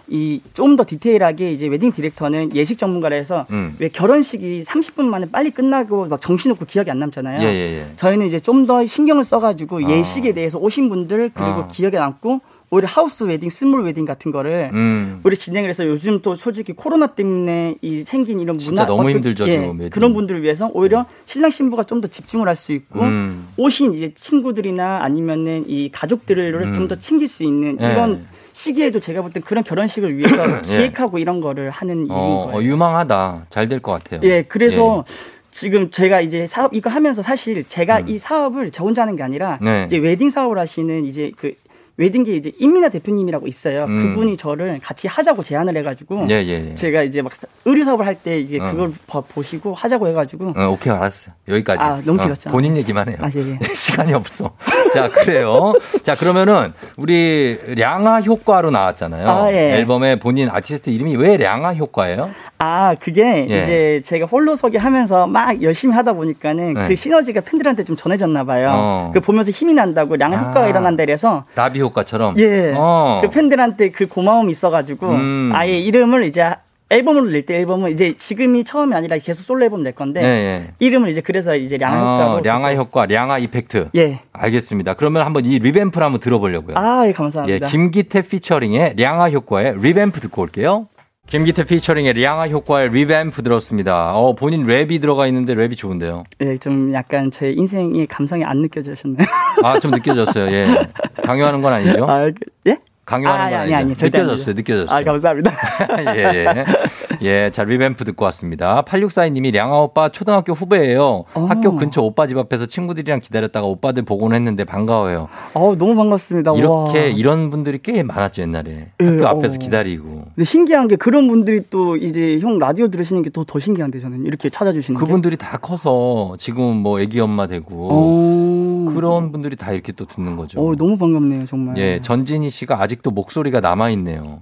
이 좀 더 디테일하게 이제 웨딩 디렉터는 예식 전문가라 해서 음. 왜 결혼식이 30분 만에 빨리 끝나고 막 정신없고 기억이 안 남잖아요. 예, 예, 예. 저희는 이제 좀 더 신경을 써가지고 예식에 대해서 오신 분들 그리고 어. 기억에 남고 오히려 하우스 웨딩, 스몰 웨딩 같은 거를 음. 우리 진행을 해서 요즘 또 솔직히 코로나 때문에 이 생긴 이런 진짜 문화 너무 어떤- 힘들죠, 예, 지금. 그런 분들을 위해서 오히려 신랑 신부가 좀 더 집중을 할 수 있고 음. 오신 이제 친구들이나 아니면은 이 가족들을 음. 좀더 챙길 수 있는 예. 이런 시기에도 제가 볼 땐 그런 결혼식을 위해서 예. 기획하고 이런 거를 하는 일인 어, 거예요. 어, 유망하다. 잘 될 것 같아요. 예, 그래서 지금 제가 이제 사업 이거 하면서 사실 제가 이 사업을 저 혼자 하는 게 아니라 음. 네. 이제 웨딩 사업을 하시는 이제 그 웨딩계 이제 임민아 대표님이라고 있어요. 음. 그분이 저를 같이 하자고 제안을 해가지고 예, 예, 예. 제가 이제 막 사- 의류 사업을 할 때 이게 어. 그걸 봐- 보시고 하자고 해가지고 어, 오케이, 알았어요. 여기까지. 아, 너무 어, 길었죠. 본인 얘기만 해요. 아, 예, 예. 시간이 없어. 자, 그래요. 자, 그러면은 우리 량아 효과로 나왔잖아요. 아, 예. 앨범에 본인 아티스트 이름이 왜 량아 효과예요? 아 그게 예. 이제 제가 홀로서기 하면서 막 열심히 하다 보니까는 네. 그 시너지가 팬들한테 좀 전해졌나 봐요. 어. 그 보면서 힘이 난다고 효과가 아. 일어난다 그래서 나비 효과처럼. 예. 어. 그 팬들한테 그 고마움이 있어가지고 음. 아예 이름을 이제 앨범을 낼때 앨범은 이제 지금이 처음이 아니라 계속 솔로 앨범 낼 건데 네, 예. 이름을 이제 그래서 이제 량아 효과로 어, 량아 계속- 효과, 량하 effect. 예. 알겠습니다. 그러면 한번 이 Revamp를 한번 들어보려고요. 아, 예, 예, 감사합니다. 김기태 피처링의 량하 효과의 Revamp 듣고 올게요. 김기태 피처링의 량하 효과의 Revamp 들었습니다. 어, 본인 랩이 들어가 있는데 랩이 좋은데요. 예, 좀 약간 제 인생의 감성이 안 느껴지셨나요? 아, 좀 느껴졌어요. 예. 강요하는 건 아니죠? 아, 예? 강요하는 아, 건 아니, 아니죠? 아니, 절대 느껴졌어요. 아니죠. 느껴졌어요. 아, 감사합니다. 예, 예. 예, 자, Revamp 듣고 왔습니다. 8642님이 량하 오빠 초등학교 후배예요. 학교 근처 오빠 집 앞에서 친구들이랑 기다렸다가 오빠들 보곤 했는데 반가워요. 어, 너무 반갑습니다. 이렇게 와. 이런 분들이 꽤 많았죠, 옛날에. 예, 학교 앞에서 어. 기다리고. 근데 신기한 게 그런 분들이 또 이제 형 라디오 들으시는 게 또 더 신기한데 저는 이렇게 찾아주시는 게. 그분들이 다 커서 지금 뭐 애기 엄마 되고 어, 그런 분들이 다 이렇게 또 듣는 거죠. 어, 너무 반갑네요, 정말. 예, 전진희 씨가 아직도 목소리가 남아 있네요.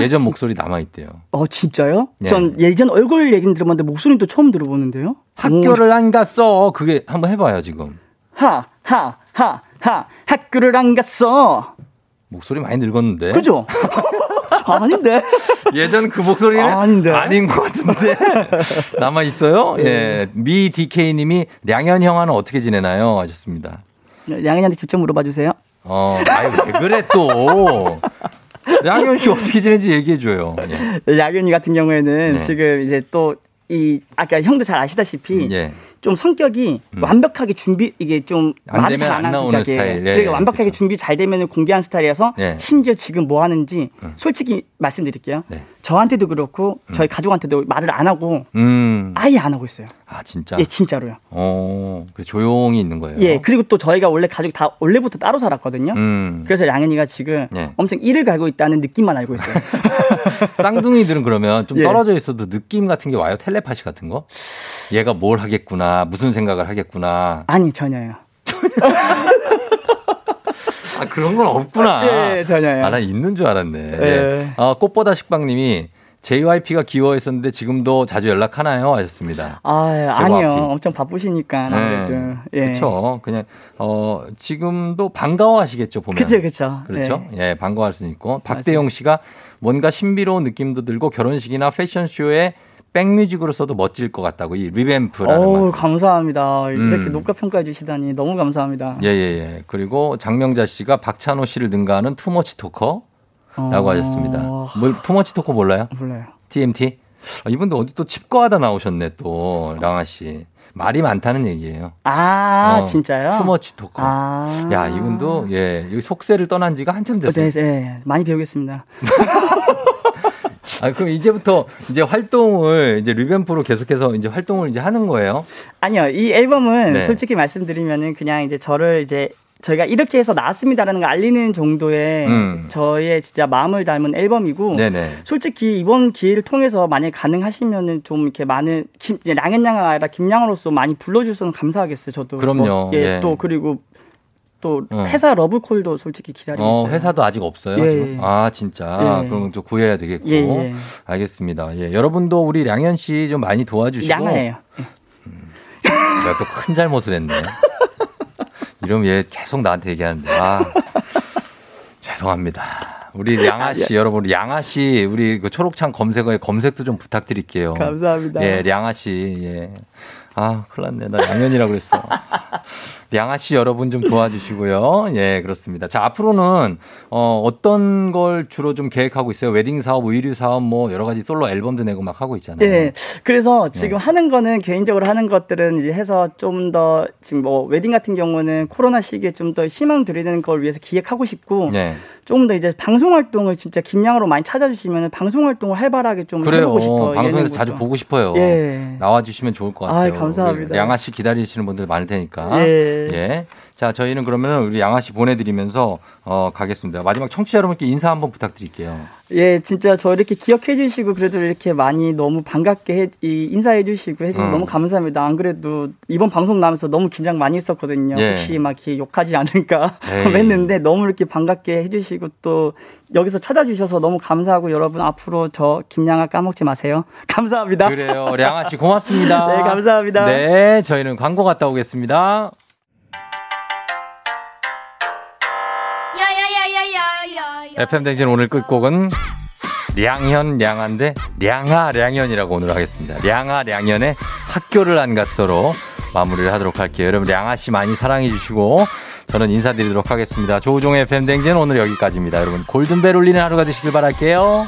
예전 목소리 남아 있대요. 어, 진짜요? 예. 전 예전 얼굴 얘기는 들어봤는데 목소리도 처음 들어보는데요. 학교를 안 갔어. 그게 한번 해봐요 지금. 하, 하, 하, 하, 학교를 안 갔어. 목소리 많이 늙었는데. 그죠? 아닌데. 예전 그 목소리는 아닌데. 아닌 것 같은데 남아 있어요. 예, 미 DK님이 량현 형아는 어떻게 지내나요? 하셨습니다. 양현이한테 직접 물어봐 주세요. 어, 아유 왜 그래 또. 량현 씨 어떻게 지내는지 얘기해 줘요. 예. 양현이 같은 경우에는 네. 지금 이제 또 이 아까 형도 잘 아시다시피 예. 좀 성격이 음. 완벽하게 준비 이게 좀안 말을 되면 잘안안 하는 성격이에요. 스타일. 예, 그러니까 예, 완벽하게 준비 잘 되면 공개한 스타일이어서 예. 심지어 지금 뭐 하는지 음. 솔직히 말씀드릴게요. 네. 저한테도 그렇고 저희 가족한테도 말을 안 하고 음. 아예 안 하고 있어요. 아, 진짜? 예, 진짜로요. 어, 그 조용히 있는 거예요. 예, 그리고 또 저희가 원래 가족이 다 원래부터 따로 살았거든요. 음. 그래서 양현이가 지금 예. 엄청 일을 갈고 있다는 느낌만 알고 있어요. 쌍둥이들은 그러면 좀 예. 떨어져 있어도 느낌 같은 게 와요? 텔레파시 같은 거? 얘가 뭘 하겠구나, 무슨 생각을 하겠구나. 아니, 전혀요. 아, 그런 건 없구나. 예, 전혀요. 아, 나 있는 줄 알았네. 예. 예. 아, 꽃보다 식빵님이 JYP가 귀여워했었는데 지금도 자주 연락하나요? 하셨습니다. 아, 아니요. 엄청 바쁘시니까 아무래도. 예. 그렇죠. 그냥 어 지금도 반가워하시겠죠 보면. 그쵸, 그쵸. 그렇죠. 예, 반가워할 수 있고 박대용 씨가 뭔가 신비로운 느낌도 들고 결혼식이나 패션쇼에 백뮤직으로 써도 멋질 것 같다고 이 Revamp라는 말. 어우, 감사합니다. 이렇게 음. 높게 평가해 주시다니 너무 감사합니다. 예, 예, 예. 그리고 장명자 씨가 박찬호 씨를 능가하는 too much talker라고 어. 하셨습니다. 뭐 too much talker 몰라요? 몰라요. TMT? 아, 이분도 어디 또 칩거하다 나오셨네 또 량하 씨. 말이 많다는 얘기예요. 아, 어, 진짜요? too much talker. 아. 야, 이분도 예, 속세를 떠난 지가 한참 어, 됐어요. 네, 네. 많이 배우겠습니다. 아, 그럼 이제부터 이제 활동을 이제 리뱀프로 계속해서 이제 활동을 이제 하는 거예요? 아니요, 이 앨범은 네. 솔직히 말씀드리면은 그냥 이제 저를 이제 저희가 이렇게 해서 나왔습니다라는 걸 알리는 정도의 음. 저의 진짜 마음을 담은 앨범이고 네네. 솔직히 이번 기회를 통해서 만약 가능하시면은 좀 이렇게 많은 김, 아니라 김양으로서 많이 불러주셔서 감사하겠어요. 저도 그럼요. 뭐, 예, 예. 또 그리고 또 어. 회사 러브콜도 솔직히 기다리고 어, 있어요. 회사도 아직 없어요. 예, 지금? 예. 아, 진짜. 예. 그럼 좀 구해야 되겠고. 예, 예. 알겠습니다. 예. 여러분도 우리 량현 씨 좀 많이 도와주시고. 양아예요. 내가 또 큰 잘못을 했네. 이러면 얘 계속 나한테 얘기하는데. 아. 죄송합니다. 우리 양아 씨, 여러분, 양아 씨, 우리 그 초록창 검색어에 검색도 좀 부탁드릴게요. 감사합니다. 예, 량아 씨, 예. 아, 큰일 났네. 나 량현이라고 그랬어. 량하 씨 여러분 좀 도와주시고요. 예, 그렇습니다. 자, 앞으로는, 어, 어떤 걸 주로 좀 계획하고 있어요? 웨딩 사업, 의류 사업, 뭐, 여러 가지 솔로 앨범도 내고 막 하고 있잖아요. 예. 그래서 지금 네. 하는 거는 개인적으로 하는 것들은 이제 해서 좀 더 지금 뭐 웨딩 같은 경우는 코로나 시기에 좀 더 희망 드리는 걸 위해서 기획하고 싶고 네. 조금 더 이제 방송 활동을 진짜 김량하를 많이 찾아주시면 방송 활동을 활발하게 좀 그래요. 해보고 싶어. 방송에서 예능부터. 자주 보고 싶어요. 예. 나와주시면 좋을 것 같아요. 아이, 감사합니다. 우리 양아 씨 기다리시는 분들 많을 테니까. 예. 예. 자, 저희는 그러면 우리 양아 씨 보내드리면서 어, 가겠습니다. 마지막 청취자 여러분께 인사 한번 부탁드릴게요. 예, 진짜 저 이렇게 기억해 주시고 그래도 이렇게 많이 너무 반갑게 해, 이, 인사해 주시고 해주셔서 음. 너무 감사합니다. 안 그래도 이번 방송 나면서 너무 긴장 많이 했었거든요. 예. 혹시 막 이렇게 욕하지 않을까. 했는데 너무 이렇게 반갑게 해주시고 또 여기서 찾아주셔서 너무 감사하고 여러분 앞으로 저 김양아 까먹지 마세요. 감사합니다. 그래요. 량아 씨 고맙습니다. 네, 감사합니다. 네, 저희는 광고 갔다 오겠습니다. FM 댕진 오늘 끝곡은 량현 량한데 량아 량현이라고 오늘 하겠습니다. 량아 량현의 학교를 안 갔어로 마무리를 하도록 할게요. 여러분 량아 씨 많이 사랑해 주시고 저는 인사드리도록 하겠습니다. 조우종의 FM 댕진 오늘 여기까지입니다. 여러분 골든벨 울리는 하루가 되시길 바랄게요.